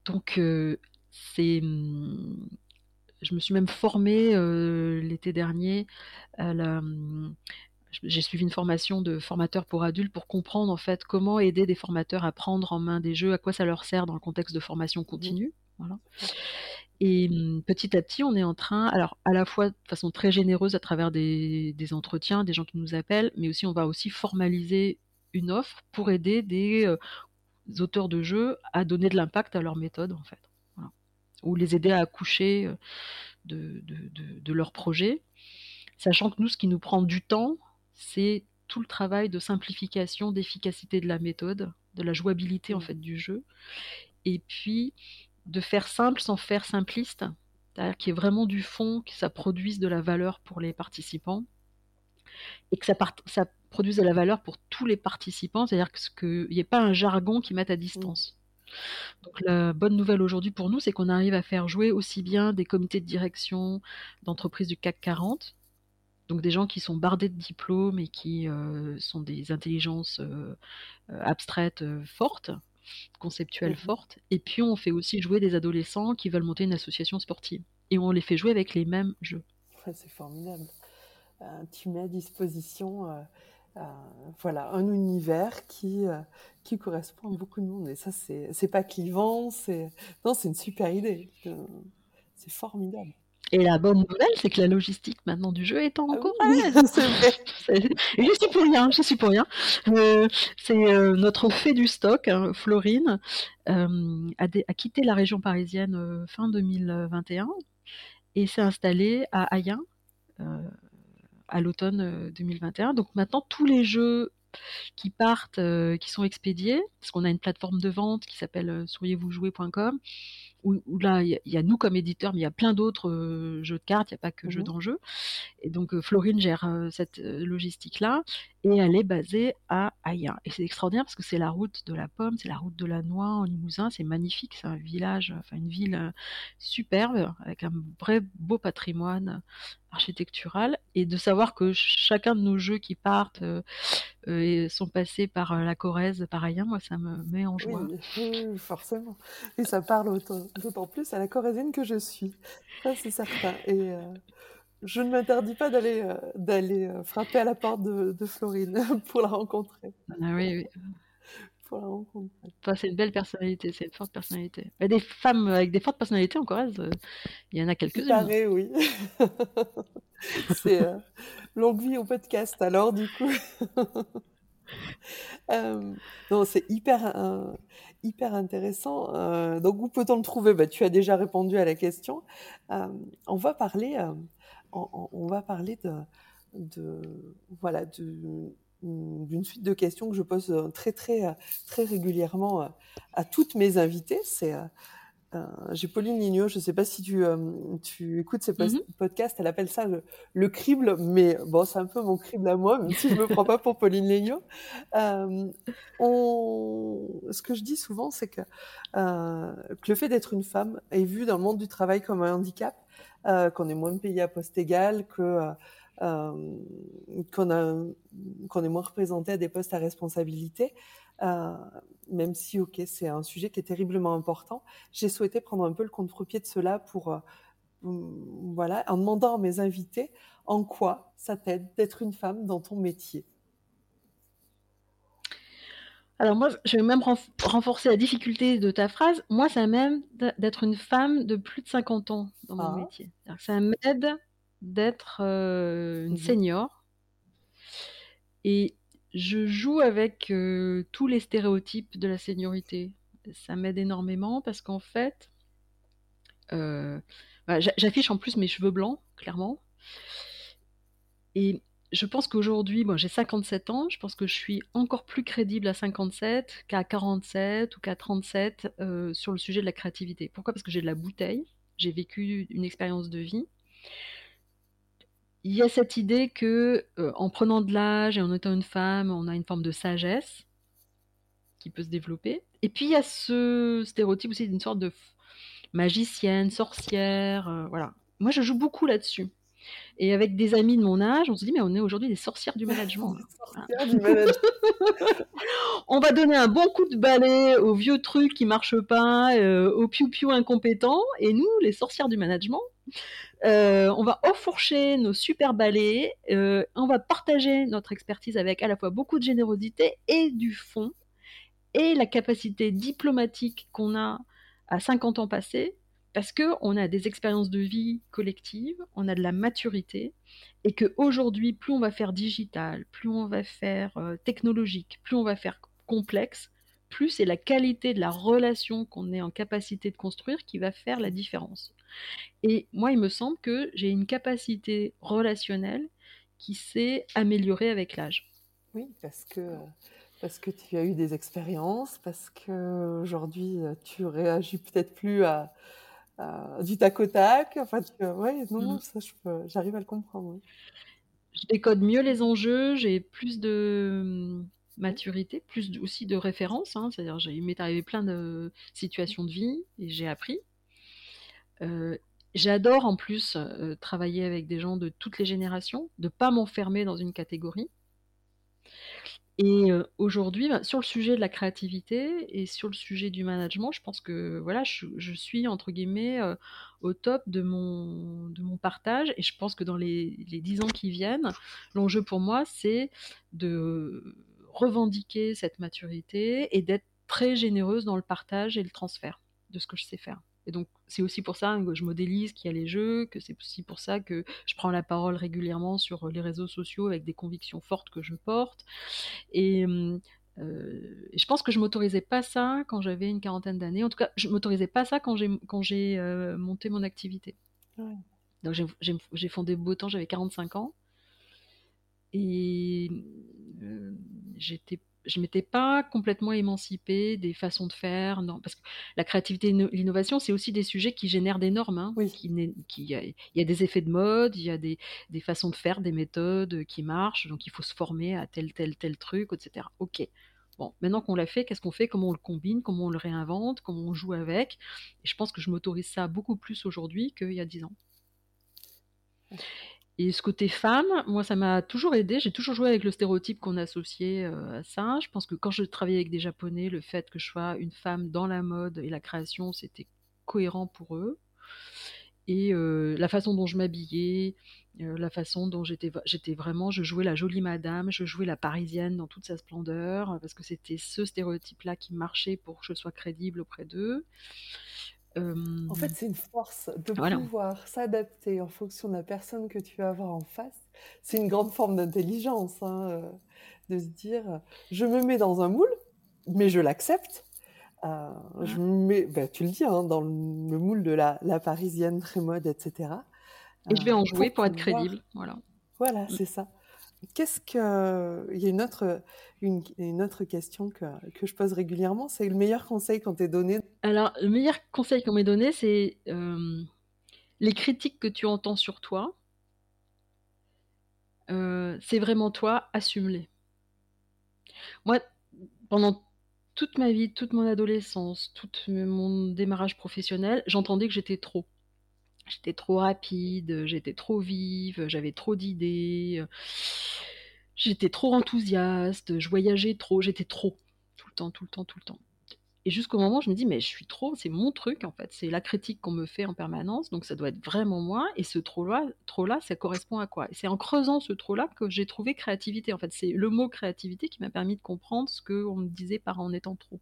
Donc, euh, c'est. Hum, je me suis même formée euh, l'été dernier hum, j'ai suivi une formation de formateur pour adultes pour comprendre en fait comment aider des formateurs à prendre en main des jeux, à quoi ça leur sert dans le contexte de formation continue. Voilà. Et hum, petit à petit, on est en train, alors à la fois de façon très généreuse à travers des, des entretiens, des gens qui nous appellent, mais aussi on va aussi formaliser une offre pour aider des euh, auteurs de jeux à donner de l'impact à leur méthode, en fait. Ou les aider à accoucher euh, de, de, leur projet. Sachant que nous, ce qui nous prend du temps, c'est tout le travail de simplification, d'efficacité de la méthode, de la jouabilité en mmh. fait du jeu, et puis de faire simple sans faire simpliste, c'est-à-dire qu'il y ait vraiment du fond, que ça produise de la valeur pour les participants, et que ça, ça produise de la valeur pour tous les participants, c'est-à-dire qu'il n'y ait pas un jargon qui mette à distance. Donc la bonne nouvelle aujourd'hui pour nous, c'est qu'on arrive à faire jouer aussi bien des comités de direction d'entreprises du CAC 40, donc des gens qui sont bardés de diplômes et qui euh, sont des intelligences euh, euh, abstraites fortes, conceptuelles mhm. fortes, et puis on fait aussi jouer des adolescents qui veulent monter une association sportive. Et on les fait jouer avec les mêmes jeux. c'est formidable. Tu mets à disposition euh, voilà, un univers qui euh, qui correspond à beaucoup de monde. Et ça, c'est pas clivant, c'est non, c'est une super idée. C'est formidable. Et la bonne nouvelle, c'est que la logistique maintenant du jeu est en Ah Et [laughs] je suis pour rien, je suis pour rien. Euh, c'est euh, notre fée du stock, hein, Florine, euh, a, a quitté la région parisienne euh, fin 2021 et s'est installée à Ayen euh, à l'automne euh, 2021. Donc maintenant, tous les jeux qui partent, euh, qui sont expédiés, parce qu'on a une plateforme de vente qui s'appelle euh, souriez-vous-jouer.com, où, où là, il y, a- il y a nous comme éditeurs, mais il y a plein d'autres euh, jeux de cartes, il n'y a pas que jeux Mhm. d'enjeu. Et donc, euh, Florine gère euh, cette logistique-là, et elle est basée à Ayen. Et c'est extraordinaire parce que c'est la route de la pomme, c'est la route de la noix en Limousin, c'est magnifique, c'est un village, enfin une ville superbe, avec un vrai beau patrimoine architectural, et de savoir que chacun de nos jeux qui partent et sont passés par la Corrèze, par Ayen, moi ça me met en joie. oui, oui, forcément. Et ça parle autant- d'autant plus à la corésienne que je suis. Ça, c'est certain. Et euh, je ne m'interdis pas d'aller euh, d'aller euh, frapper à la porte de, de Florine [laughs] pour la rencontrer. Ah oui, oui. Pour la rencontrer. Enfin, c'est une belle personnalité, c'est une forte personnalité. Mais des femmes avec des fortes personnalités en Corrèze, il y en a quelques-unes. oui. [laughs] c'est longue vie au podcast, alors, du coup. [laughs] [laughs] Euh, non, c'est hyper, euh, hyper intéressant. Euh, donc, où peut-on le trouver bah, Tu as déjà répondu à la question. On va parler, on, va parler de, voilà, d'une suite de questions que je pose très, très, très régulièrement à toutes mes invitées. C'est euh, j'ai Pauline Lignot, je ne sais pas si tu, euh, tu écoutes ces Mhm. podcasts, elle appelle ça le, le crible, mais bon, c'est un peu mon crible à moi, même si je ne me prends pas pour Pauline Lignot. Euh, on... Ce que je dis souvent, c'est que, que le fait d'être une femme est vu dans le monde du travail comme un handicap, qu'on est moins payé à poste égal, que qu'on a qu'on est moins représenté à des postes à responsabilité. Euh, même si, ok, c'est un sujet qui est terriblement important, j'ai souhaité prendre un peu le contre-pied de cela pour, euh, mm, voilà, en demandant à mes invités en quoi ça t'aide d'être une femme dans ton métier. Alors moi, je vais même renf- renforcer la difficulté de ta phrase. Moi, ça m'aide d'être une femme de plus de 50 ans dans mon Ah. métier. Ça m'aide d'être euh, une Mhm. senior. Et je joue avec euh, tous les stéréotypes de la seniorité. Ça m'aide énormément parce qu'en fait, euh, bah, j'a- j'affiche en plus mes cheveux blancs, clairement. Et je pense qu'aujourd'hui, bon, j'ai 57 ans, je pense que je suis encore plus crédible à 57 qu'à 47 ou qu'à 37 euh, sur le sujet de la créativité. Pourquoi? Parce que j'ai de la bouteille, j'ai vécu une expérience de vie. Il y a cette idée que euh, en prenant de l'âge et en étant une femme, on a une forme de sagesse qui peut se développer. Et puis il y a ce stéréotype aussi d'une sorte de magicienne, sorcière, euh, voilà. Moi, je joue beaucoup là-dessus. Et avec des amis de mon âge, on se dit, mais on est aujourd'hui des sorcières management. du management. [laughs] [laughs] On va donner un bon coup de balai aux vieux trucs qui marchent pas, euh, aux piou-piou incompétents, et nous, les sorcières du management, euh, on va enfourcher nos super balais, euh, on va partager notre expertise avec à la fois beaucoup de générosité et du fond, et la capacité diplomatique qu'on a à 50 ans passés, parce que on a des expériences de vie collectives, on a de la maturité, et que aujourd'hui, plus on va faire digital, plus on va faire euh, technologique, plus on va faire complexe, plus c'est la qualité de la relation qu'on est en capacité de construire qui va faire la différence. Et moi, il me semble que j'ai une capacité relationnelle qui s'est améliorée avec l'âge. Oui, parce que, parce que tu as eu des expériences, parce que aujourd'hui tu réagis peut-être plus à, à du tac au tac. Enfin, tu, ouais, non, non, Mhm. ça, j'arrive à le comprendre. oui. Je décode mieux les enjeux, j'ai plus de maturité, plus aussi de références. hein, C'est-à-dire, il m'est arrivé plein de situations de vie et j'ai appris. Euh, J'adore en plus euh, travailler avec des gens de toutes les générations, de pas m'enfermer dans une catégorie. Et euh, aujourd'hui, bah, sur le sujet de la créativité et sur le sujet du management, je pense que voilà, je, suis entre guillemets au top de mon, de mon partage. Et je pense que dans les, 10 ans qui viennent, l'enjeu pour moi, c'est de revendiquer cette maturité et d'être très généreuse dans le partage et le transfert de ce que je sais faire. Et donc, c'est aussi pour ça que je modélise qu'il y a les jeux, que c'est aussi pour ça que je prends la parole régulièrement sur les réseaux sociaux avec des convictions fortes que je porte. Et, euh, je pense que je m'autorisais pas ça quand j'avais une quarantaine d'années. En tout cas, je m'autorisais pas ça quand j'ai quand j'ai euh, monté mon activité. Donc j'ai fondé Beau Temps, j'avais 45 ans et euh, j'étais je m'étais pas complètement émancipée des façons de faire, non, parce que la créativité et l'innovation, c'est aussi des sujets qui génèrent des normes. Hein, oui. qui, qui, il y a des effets de mode, il y a des, des façons de faire, des méthodes qui marchent, donc il faut se former à tel, tel, tel truc, etc. Ok. Bon, maintenant qu'on l'a fait, qu'est-ce qu'on fait? Comment on le combine? Comment on le réinvente? Comment on joue avec? Et je pense que je m'autorise ça beaucoup plus aujourd'hui qu'il y a dix ans. Et ce côté femme, moi, ça m'a toujours aidé. J'ai toujours joué avec le stéréotype qu'on associait euh, à ça. Je pense que quand je travaillais avec des Japonais, le fait que je sois une femme dans la mode et la création, c'était cohérent pour eux. Et euh, la façon dont je m'habillais, euh, la façon dont j'étais, j'étais vraiment, je jouais la jolie madame, je jouais la parisienne dans toute sa splendeur, parce que c'était ce stéréotype-là qui marchait pour que je sois crédible auprès d'eux. En fait, c'est une force de pouvoir s'adapter en fonction de la personne que tu vas avoir en face. C'est une grande forme d'intelligence, hein, euh, de se dire, je me mets dans un moule, mais je l'accepte. Euh, je mets, ben, tu le dis, hein, dans le, moule de la, la, parisienne très mode, etc. Et je vais en euh, jouer pour, être crédible, voilà. Voilà, mm. c'est ça. Qu'est-ce que il y a une autre une, une autre question que, que je pose régulièrement, c'est le meilleur conseil qu'on t'ait donné? Alors le meilleur conseil qu'on m'ait donné, c'est euh, les critiques que tu entends sur toi. Euh, c'est vraiment toi, assume-les. Moi, pendant toute ma vie, toute mon adolescence, tout mon démarrage professionnel, j'entendais que j'étais trop. J'étais trop rapide, j'étais trop vive, j'avais trop d'idées, j'étais trop enthousiaste, je voyageais trop, j'étais trop. Tout le temps, tout le temps, tout le temps. Et jusqu'au moment où je me dis, mais je suis trop, c'est mon truc en fait, c'est la critique qu'on me fait en permanence, donc ça doit être vraiment moi, et ce trop-là, ça correspond à quoi? Et c'est en creusant ce trop-là que j'ai trouvé créativité. En fait, c'est le mot créativité qui m'a permis de comprendre ce qu'on me disait par en étant trop.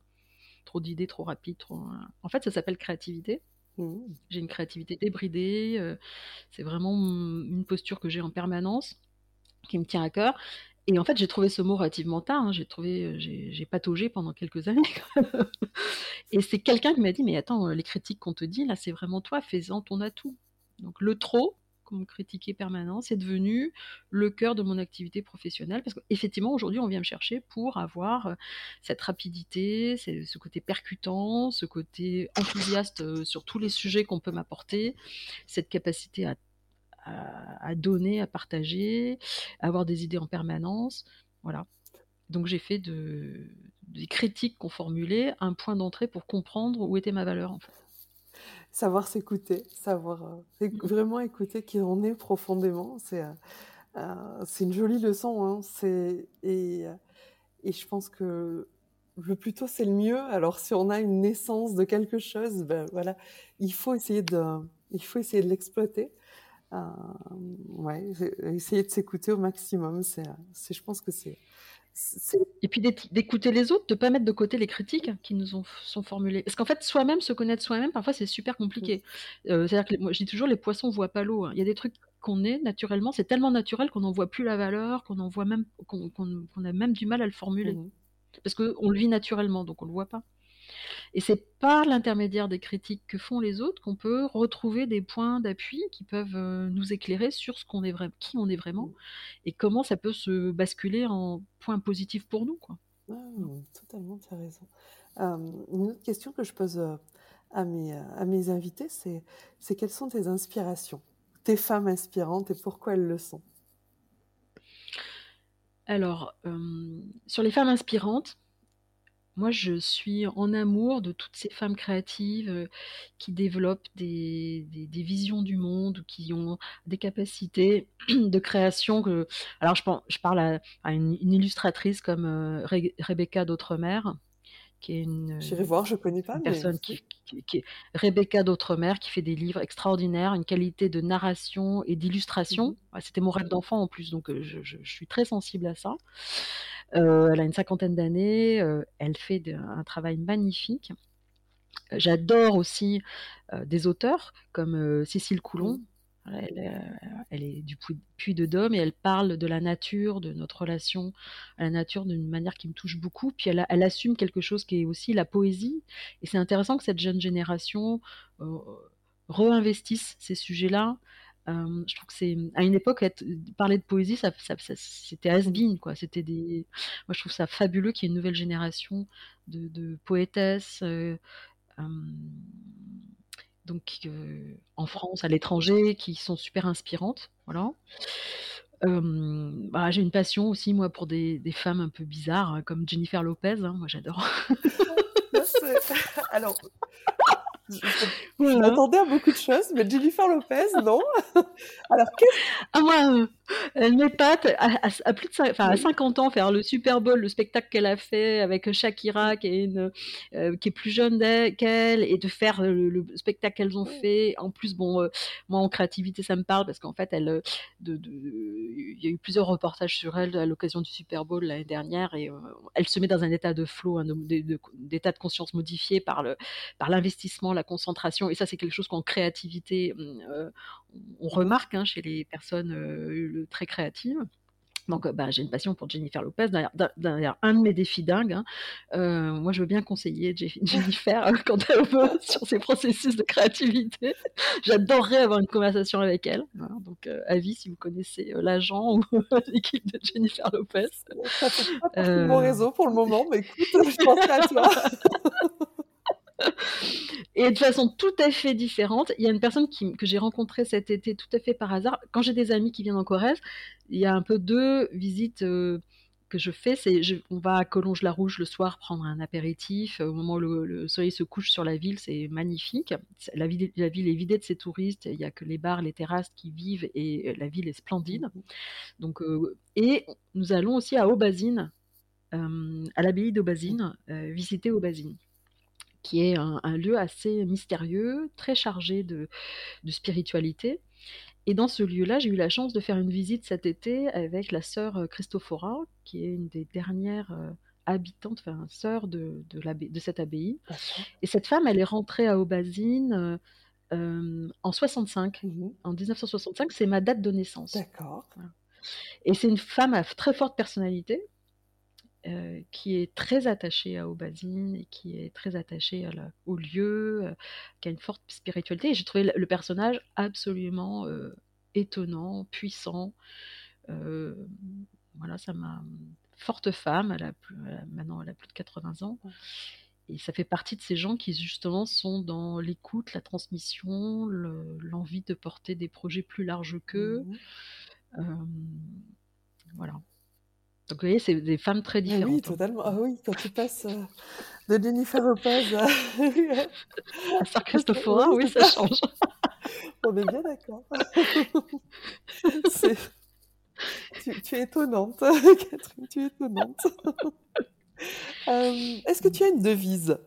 Trop d'idées, trop rapide, trop... En fait, ça s'appelle créativité. Mmh. J'ai une créativité débridée, euh, c'est vraiment une posture que j'ai en permanence, qui me tient à cœur. Et en fait, j'ai trouvé ce mot relativement tard. Hein. J'ai trouvé, euh, j'ai pataugé pendant quelques années. [laughs] et c'est quelqu'un qui m'a dit, mais attends, les critiques qu'on te dit là, c'est vraiment toi, fais-en ton atout. Donc le trop, comme critiquer permanent, c'est devenu le cœur de mon activité professionnelle parce qu'effectivement aujourd'hui on vient me chercher pour avoir euh, cette rapidité, ce côté percutant, ce côté enthousiaste euh, sur tous les sujets qu'on peut m'apporter, cette capacité à, donner, à partager, à avoir des idées en permanence, voilà. Donc j'ai fait de, des critiques qu'on formulait un point d'entrée pour comprendre où était ma valeur en fait savoir s'écouter, savoir euh, vraiment écouter qui on est profondément. C'est euh, euh, c'est une jolie leçon. Hein. C'est et et je pense que le plus tôt c'est le mieux. Alors si on a une naissance de quelque chose, ben voilà, il faut essayer de il faut essayer de l'exploiter. Euh, ouais, essayer de s'écouter au maximum. C'est je pense que c'est et puis d'écouter les autres, de pas mettre de côté les critiques qui nous ont, sont formulées. Parce qu'en fait, soi-même, se connaître soi-même, parfois c'est super compliqué. Euh, c'est-à-dire que moi, je dis toujours, les poissons voient pas l'eau. Hein. Il y a des trucs qu'on est naturellement, c'est tellement naturel qu'on n'en voit plus la valeur, qu'on en voit même, qu'on a même du mal à le formuler. Mmh. Parce qu'on le vit naturellement, donc on le voit pas. Et c'est par l'intermédiaire des critiques que font les autres qu'on peut retrouver des points d'appui qui peuvent euh, nous éclairer sur ce qu'on est vraiment, qui on est vraiment, et comment ça peut se basculer en point positif pour nous, quoi. Ah, totalement, tu as raison. Euh, une autre question que je pose euh, à mes, à mes invités, c'est, c'est quelles sont tes inspirations, tes femmes inspirantes et pourquoi elles le sont? Alors, sur les femmes inspirantes, moi, je suis en amour de toutes ces femmes créatives euh, qui développent des, visions du monde, qui ont des capacités [clears throat] de création. Que, alors, je, je parle à, une, illustratrice comme euh, Rebecca d'Outremer, qui est une. J'irai voir, je connais pas. Personne qui, qui, est Rebecca d'Outremer, qui fait des livres extraordinaires, une qualité de narration et d'illustration. Mhm. C'était mon rêve d'enfant en plus, donc euh, je, je, je, suis très sensible à ça. Euh, elle a une cinquantaine d'années, euh, elle fait un travail magnifique. J'adore aussi des auteurs comme Cécile Coulon. Elle, est du puits de Dôme et elle parle de la nature, de notre relation à la nature d'une manière qui me touche beaucoup. Puis elle, assume quelque chose qui est aussi la poésie. Et c'est intéressant que cette jeune génération réinvestisse ces sujets-là je trouve que c'est à une époque parler de poésie, c'était has quoi. C'était des, moi je trouve ça fabuleux qu'il y ait une nouvelle génération de, poétesses. Donc en France, à l'étranger, qui sont super inspirantes, voilà. Bah, j'ai une passion aussi moi pour des, femmes un peu bizarres hein, comme Jennifer Lopez, hein, moi j'adore. [laughs] [laughs] Alors, je, m'attendais à beaucoup de choses, mais Jennifer Lopez, non. [laughs] Alors, qu'est-ce ah, moi, euh, elle m'épate à, plus de enfin, à 50 ans faire le Super Bowl, le spectacle qu'elle a fait avec Shakira qui est, une, euh, qui est plus jeune qu'elle et de faire le, spectacle qu'elles ont fait. En plus, bon, euh, moi en créativité ça me parle parce qu'en fait, elle, il y a eu plusieurs reportages sur elle à l'occasion du Super Bowl l'année dernière et elle se met dans un état de flow, un d'état de conscience modifié par par l'investissement, la concentration et ça c'est quelque chose qu'en créativité on remarque hein, chez les personnes très créatives. Donc, bah, j'ai une passion pour Jennifer Lopez. D'ailleurs, un de mes défis dingues, hein, euh, moi, je veux bien conseiller [laughs] Jennifer quand elle veut [laughs] sur ses processus de créativité. J'adorerais avoir une conversation avec elle. donc, euh, avis si vous connaissez euh, l'agent ou [laughs] l'équipe de Jennifer Lopez. Ça fait pas partie de mon réseau pour le moment, mais écoute, je penserai à toi. Et de façon tout à fait différente, il y a une personne que j'ai rencontrée cet été tout à fait par hasard. Quand j'ai des amis qui viennent en Corrèze, il y a un peu deux visites euh, que je fais. C'est on va à Collonges-la-Rouge le soir prendre un apéritif. Au moment où le, soleil se couche sur la ville, c'est magnifique. La ville, est vidée de ses touristes. Il n'y a que les bars, les terrasses qui vivent et la ville est splendide. Donc, euh, et nous allons aussi à Aubazine, euh, à l'abbaye d'Aubazine, visiter Aubazine qui est un, lieu assez mystérieux, très chargé de, spiritualité. Et dans ce lieu-là, j'ai eu la chance de faire une visite cet été avec la sœur euh, Christophora, qui est une des dernières euh, habitantes, enfin sœur de, de, cette abbaye. Et cette femme, elle est rentrée à Aubazine euh, en 65, mmh en 1965, c'est ma date de naissance. D'accord. Et c'est une femme à très forte personnalité, euh, qui est très attaché à Aubazine et qui est très attaché au lieu, euh, qui a une forte spiritualité. J'ai trouvé le personnage absolument euh, étonnant, puissant. voilà, ça m'a. Forte femme, elle a maintenant elle a plus de 80 ans. Et ça fait partie de ces gens qui justement sont dans l'écoute, la transmission, l'envie de porter des projets plus larges qu'eux. Mmh voilà. Donc vous voyez, c'est des femmes très différentes. Ah oui, totalement. Ah oui, quand tu passes euh, de Jennifer Lopez à, [laughs] à Sir Christopher, oui, ça change. [laughs] On est bien d'accord. [laughs] tu, tu, es étonnante, Catherine, tu es étonnante. Euh, est-ce que tu as une devise?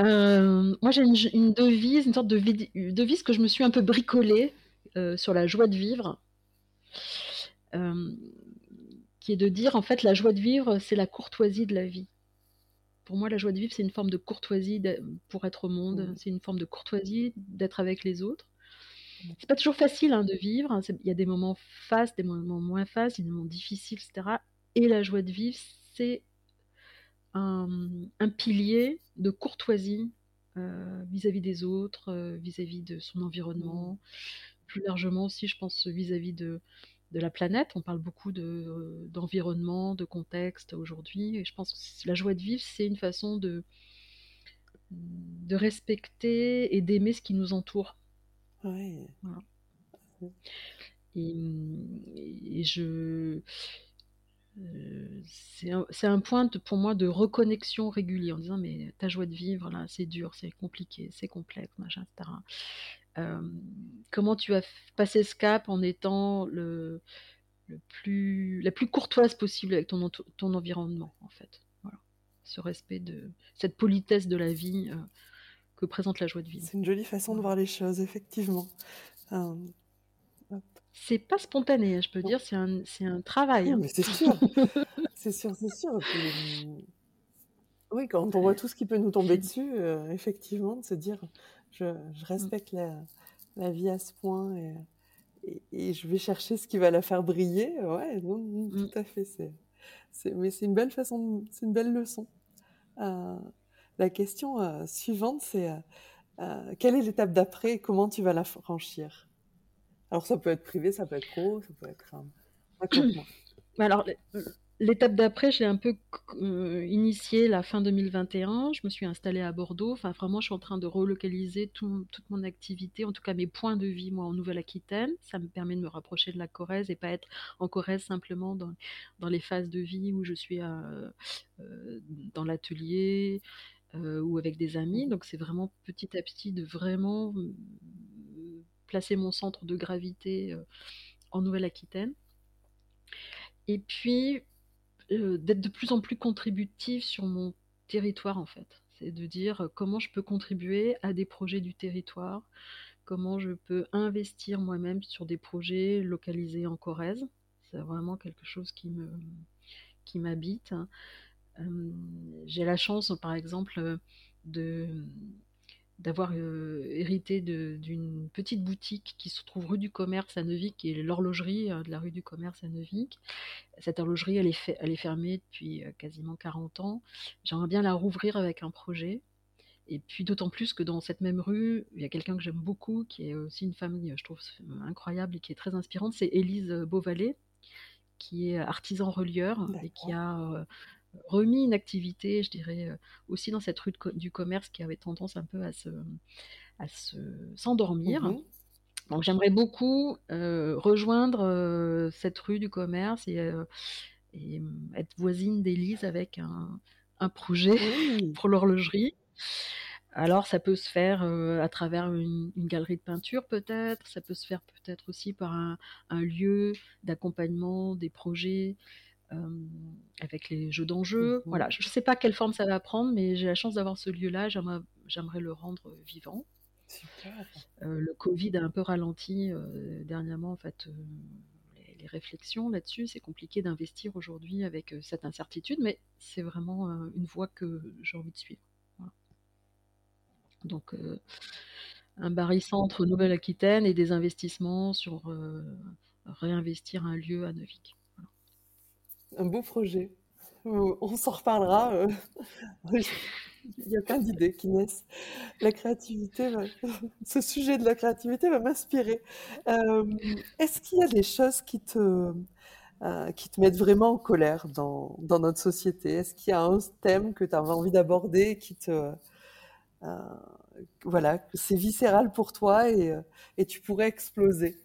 Euh, Moi, j'ai une, une, devise, une sorte de devise que je me suis un peu bricolée sur la joie de vivre. Euh, qui est de dire en fait la joie de vivre, c'est la courtoisie de la vie. Pour moi, la joie de vivre, c'est une forme de courtoisie pour être au monde, mmh. c'est une forme de courtoisie d'être avec les autres. C'est pas toujours facile hein, de vivre, hein. il y a des moments fastes, des moments moins fastes, des moments difficiles, etc. Et la joie de vivre, c'est un, pilier de courtoisie euh, vis-à-vis des autres, euh, vis-à-vis de son environnement, plus largement aussi, je pense, vis-à-vis de, de la planète. On parle beaucoup de, d'environnement, de contexte aujourd'hui. Et je pense que la joie de vivre, c'est une façon de, de respecter et d'aimer ce qui nous entoure. Oui. Et, je. Euh, c'est, un, c'est un, point pour moi de reconnexion régulier en disant mais ta joie de vivre là c'est dur c'est compliqué c'est complexe machin etc comment tu as passé ce cap en étant le, plus, la plus courtoise possible avec ton, ton environnement, en fait? Voilà. Ce respect de cette politesse de la vie que présente la joie de vivre. C'est une jolie façon de voir les choses, effectivement. c'est pas spontané, hein, je peux dire, c'est un, un travail. Hein. mais c'est sûr, [laughs] c'est sûr, c'est sûr. Oui, quand on voit tout ce qui peut nous tomber dessus, effectivement, de se dire, je, je respecte la, la, vie à ce point et, et, je vais chercher ce qui va la faire briller. Ouais, non, mm. tout à fait. C'est, c'est, mais c'est une belle façon, c'est une belle leçon. Euh, la question suivante, c'est euh, quelle est l'étape d'après et comment tu vas la franchir? Alors ça peut être privé, ça peut être pro, ça peut être... [coughs] Euh, alors l'étape d'après, j'ai un peu euh, initié la fin 2021. Je me suis installée à Bordeaux. Enfin vraiment, je suis en train de relocaliser toute mon activité, en tout cas mes points de vie, moi, en Nouvelle-Aquitaine. Ça me permet de me rapprocher de la Corrèze et pas être en Corrèze simplement dans, les phases de vie où je suis à, dans l'atelier, euh, ou avec des amis. Donc c'est vraiment petit à petit de vraiment euh, placer mon centre de gravité euh, en Nouvelle-Aquitaine. Et puis d'être de plus en plus contributif sur mon territoire en fait. C'est de dire comment je peux contribuer à des projets du territoire, comment je peux investir moi-même sur des projets localisés en Corrèze. C'est vraiment quelque chose qui me qui m'habite. Euh, j'ai la chance, par exemple, de d'avoir euh, hérité d'une petite boutique qui se trouve rue du Commerce à Neuvic, qui est l'horlogerie euh, de la rue du Commerce à Neuvic. Cette horlogerie, elle est, elle est fermée depuis quasiment 40 ans. J'aimerais bien la rouvrir avec un projet. Et puis d'autant plus que dans cette même rue, il y a quelqu'un que j'aime beaucoup, qui est aussi une famille, je trouve, incroyable et qui est très inspirante, c'est Élise Beauvalet, qui est artisan relieur et qui a remis une activité, je dirais, euh, aussi dans cette rue du commerce qui avait tendance un peu à se, à se s'endormir. Mhm. Donc j'aimerais beaucoup euh, rejoindre euh, cette rue du commerce et, et être voisine d'Élise avec un, un projet [laughs] pour l'horlogerie. Alors ça peut se faire à travers une, une, galerie de peinture peut-être, ça peut se faire peut-être aussi par un, un lieu d'accompagnement des projets, avec les jeux d'enjeux. Mhm. Voilà, je ne sais pas quelle forme ça va prendre, mais j'ai la chance d'avoir ce lieu-là. J'aimerais le rendre vivant. Euh, le Covid a un peu ralenti euh, dernièrement en fait les, réflexions là-dessus. C'est compliqué d'investir aujourd'hui avec cette incertitude, mais c'est vraiment une voie que j'ai envie de suivre. Donc un barycentre Nouvelle-Aquitaine et des investissements sur réinvestir un lieu à Neuvik un beau projet. Euh, on s'en reparlera. Euh. [laughs] Il y a plein d'idées qui naissent. La créativité, [laughs] ce sujet de la créativité va m'inspirer. Euh, est-ce qu'il y a des choses qui te, qui te mettent vraiment en colère dans, dans notre société? Est-ce qu'il y a un thème que tu as envie d'aborder qui te, voilà, c'est viscéral pour toi et, et tu pourrais exploser?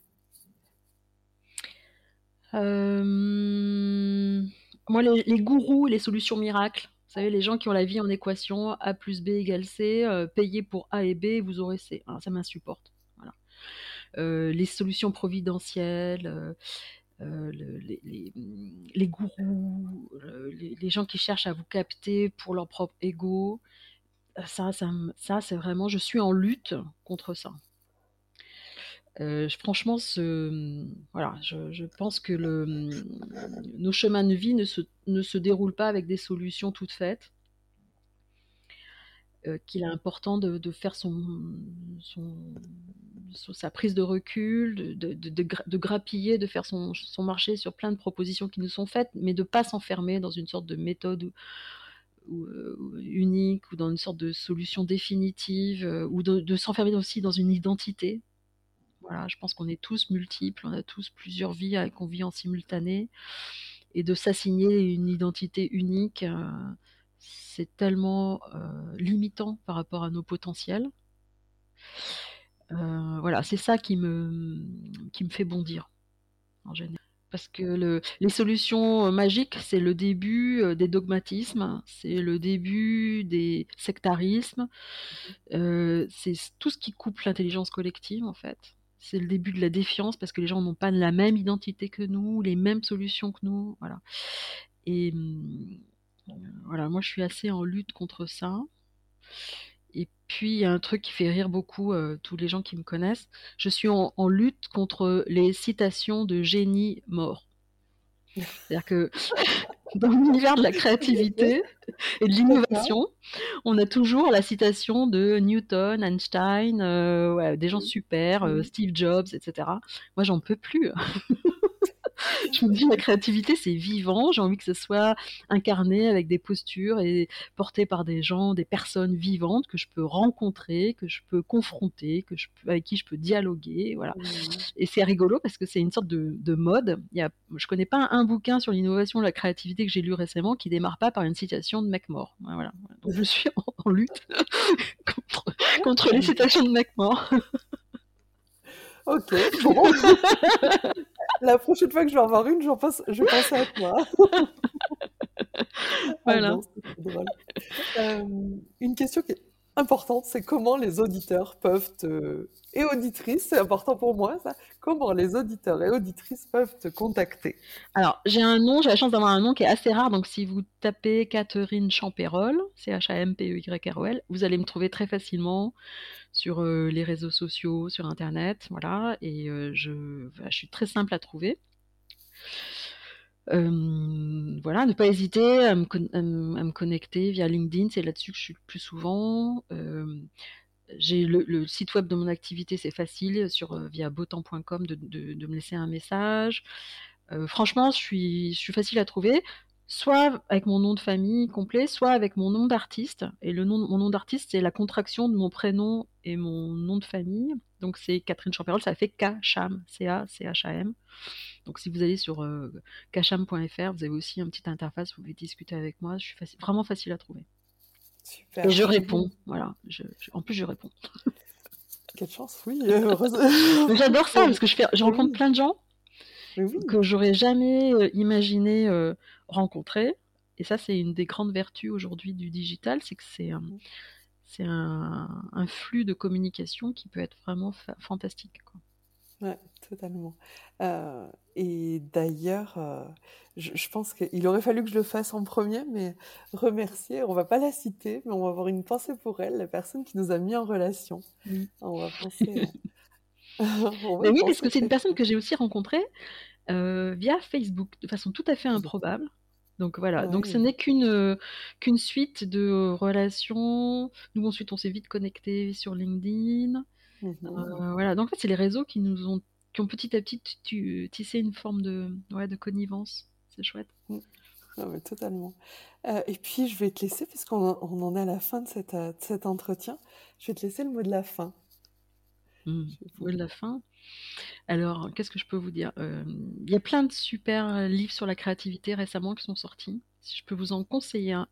Euh, moi, les, gourous les solutions miracles, vous savez, les gens qui ont la vie en équation A plus B égale C, euh, payez pour A et B, vous aurez C. ça m'insupporte. Voilà. Euh, les solutions providentielles, les, gourous, les, gens qui cherchent à vous capter pour leur propre ego, ça, ça, ça c'est vraiment, je suis en lutte contre ça. Euh, franchement, je, pense que nos chemins de vie ne se, ne déroulent pas avec des solutions toutes faites. Euh, qu'il est important de, faire son, sa prise de recul, de, grappiller, de faire son, marché sur plein de propositions qui nous sont faites, mais de pas s'enfermer dans une sorte de méthode euh, unique ou dans une sorte de solution définitive, ou de s'enfermer aussi dans une identité voilà, je pense qu'on est tous multiples, on a tous plusieurs vies qu'on vit en simultané. Et de s'assigner une identité unique, euh, c'est tellement euh, limitant par rapport à nos potentiels. Euh, voilà, c'est ça qui me, qui me fait bondir en général. Parce que le, les solutions magiques, c'est le début des dogmatismes, c'est le début des sectarismes, c'est tout ce qui coupe l'intelligence collective en fait c'est le début de la défiance parce que les gens n'ont pas la même identité que nous, les mêmes solutions que nous, voilà. Et euh, voilà, moi je suis assez en lutte contre ça. Et puis il y a un truc qui fait rire beaucoup euh, tous les gens qui me connaissent. Je suis en, lutte contre les citations de génie mort. C'est-à-dire que [laughs] dans l'univers de la créativité et de l'innovation, on a toujours la citation de Newton, Einstein, euh, des gens super, euh, Steve Jobs, etc. Moi, j'en peux plus. [laughs] je me dis, la créativité, c'est vivant. J'ai envie que ce soit incarné avec des postures et porté par des gens, des personnes vivantes que je peux rencontrer, que je peux confronter, que je peux, avec qui je peux dialoguer. Voilà. Mmh. Et c'est rigolo parce que c'est une sorte de, de mode. Il y a, je connais pas un bouquin sur l'innovation, la créativité que j'ai lu récemment qui démarre pas par une citation de McMore. Voilà. Donc je suis en, lutte [laughs] contre, contre les citations de McMore. Ok, [laughs] bon. La prochaine fois que je vais en avoir une, j'en pense, je pense à toi. [laughs] voilà. Ah euh, une question qui est importante, c'est comment les auditeurs peuvent te... et auditrices, c'est important pour moi ça, comment les auditeurs et auditrices peuvent te contacter? Alors, j'ai un nom, j'ai la chance d'avoir un nom qui est assez rare, donc si vous tapez Catherine Champérol, C-H-A-M-P-E-Y-R-O-L, vous allez me trouver très facilement sur les réseaux sociaux, sur Internet, voilà, et je, suis très simple à trouver. Voilà, ne pas hésiter à me, connecter via LinkedIn, c'est là-dessus que je suis le plus souvent. J'ai le, site web de mon activité, c'est facile, sur via botan.com de, de, me laisser un message. franchement, je suis facile à trouver soit avec mon nom de famille complet, soit avec mon nom d'artiste. Et le nom, mon nom d'artiste, c'est la contraction de mon prénom et mon nom de famille. Donc c'est Catherine Champérol, ça fait K-Cham, C-A-C-H-A-M. Donc si vous allez sur euh, kcham.fr, vous avez aussi une petite interface, vous pouvez discuter avec moi. Je suis vraiment facile à trouver. Super. Et je réponds, voilà. en plus, je réponds. Quelle chance, oui. [laughs] J'adore ça parce que je, fais, je rencontre plein de gens que j'aurais jamais euh, imaginé euh, rencontrer. Et ça, c'est une des grandes vertus aujourd'hui du digital, c'est que c'est un, c'est un, flux de communication qui peut être vraiment fantastique. Quoi. Ouais, totalement. Euh, et d'ailleurs, je, pense qu'il aurait fallu que je le fasse en premier, mais remercier, on va pas la citer, mais on va avoir une pensée pour elle, la personne qui nous a mis en relation. On va penser. [laughs] [laughs] oui, parce que c'est une personne que j'ai aussi rencontrée euh, via Facebook, de façon tout à fait improbable. Donc voilà, donc ce n'est qu'une euh, qu'une suite de relations. Nous ensuite on s'est vite connecté sur LinkedIn. Mmh euh, voilà, donc en fait c'est les réseaux qui nous ont qui ont petit à petit tissé une forme de ouais, de connivence. C'est chouette. Mmh. Ah totalement. et puis je vais te laisser puisqu'on on en est à la fin de, cette, de cet entretien. Je vais te laisser le mot de la fin. Mmh. de la fin. Alors, qu'est-ce que je peux vous dire? Euh, Il y a plein de super livres sur la créativité récemment qui sont sortis. Si je peux vous en conseiller un,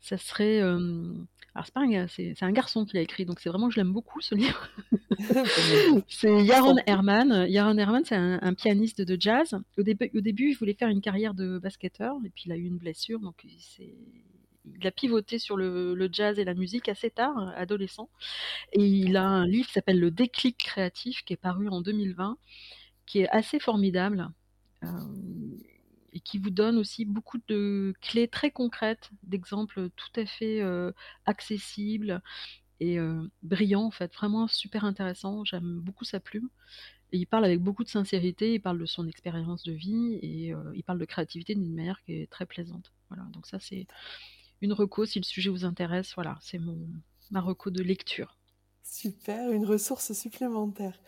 ça serait. Euh, alors, c'est pas un c'est, un garçon qui l'a écrit, donc c'est vraiment je l'aime beaucoup ce livre. [laughs] [laughs] c'est Yaron Herman. Yaron Herman, c'est un, pianiste de jazz. Au début, au début, il voulait faire une carrière de basketteur, et puis il a eu une blessure, donc il s'est il a pivoté sur le, jazz et la musique assez tard, adolescent. Et il a un livre qui s'appelle Le déclic créatif, qui est paru en 2020, qui est assez formidable. Euh, et qui vous donne aussi beaucoup de clés très concrètes, d'exemples tout à fait euh, accessibles et euh, brillants, en fait, vraiment super intéressant. J'aime beaucoup sa plume. Et il parle avec beaucoup de sincérité, il parle de son expérience de vie et il parle de créativité d'une manière qui est très plaisante. Voilà, donc ça c'est une reco si le sujet vous intéresse. Voilà, c'est mon ma reco de lecture. Super, une ressource supplémentaire.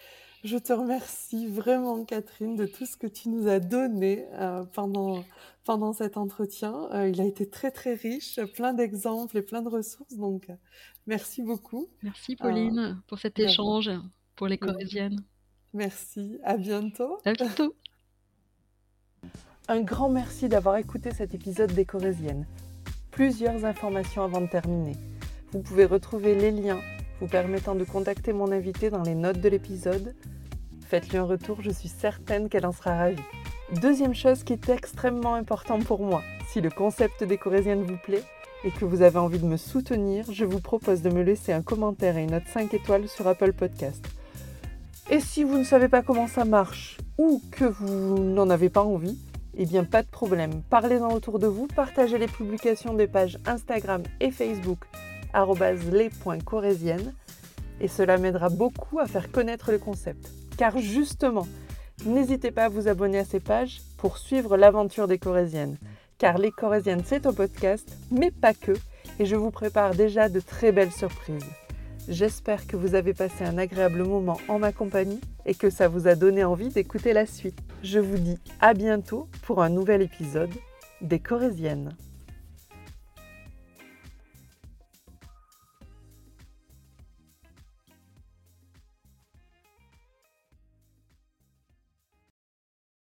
Je te remercie vraiment, Catherine, de tout ce que tu nous as donné euh, pendant, pendant cet entretien. Euh, il a été très, très riche, plein d'exemples et plein de ressources. Donc, euh, merci beaucoup. Merci, Pauline, pour cet échange pour les Corésiennes. Merci. À bientôt. À bientôt. Un grand merci d'avoir écouté cet épisode des Corésiennes plusieurs informations avant de terminer. Vous pouvez retrouver les liens vous permettant de contacter mon invité dans les notes de l'épisode. Faites-lui un retour, je suis certaine qu'elle en sera ravie. Deuxième chose qui est extrêmement important pour moi, si le concept des Corésiennes vous plaît et que vous avez envie de me soutenir, je vous propose de me laisser un commentaire et une note 5 étoiles sur Apple Podcast. Et si vous ne savez pas comment ça marche ou que vous n'en avez pas envie, eh bien, pas de problème. Parlez-en autour de vous, partagez les publications des pages Instagram et Facebook les.corésiennes et cela m'aidera beaucoup à faire connaître le concept. Car justement, n'hésitez pas à vous abonner à ces pages pour suivre l'aventure des Corésiennes. car Les Corésiennes c'est un podcast, mais pas que, et je vous prépare déjà de très belles surprises. J'espère que vous avez passé un agréable moment en ma compagnie et que ça vous a donné envie d'écouter la suite. Je vous dis à bientôt pour un nouvel épisode des Corésiennes.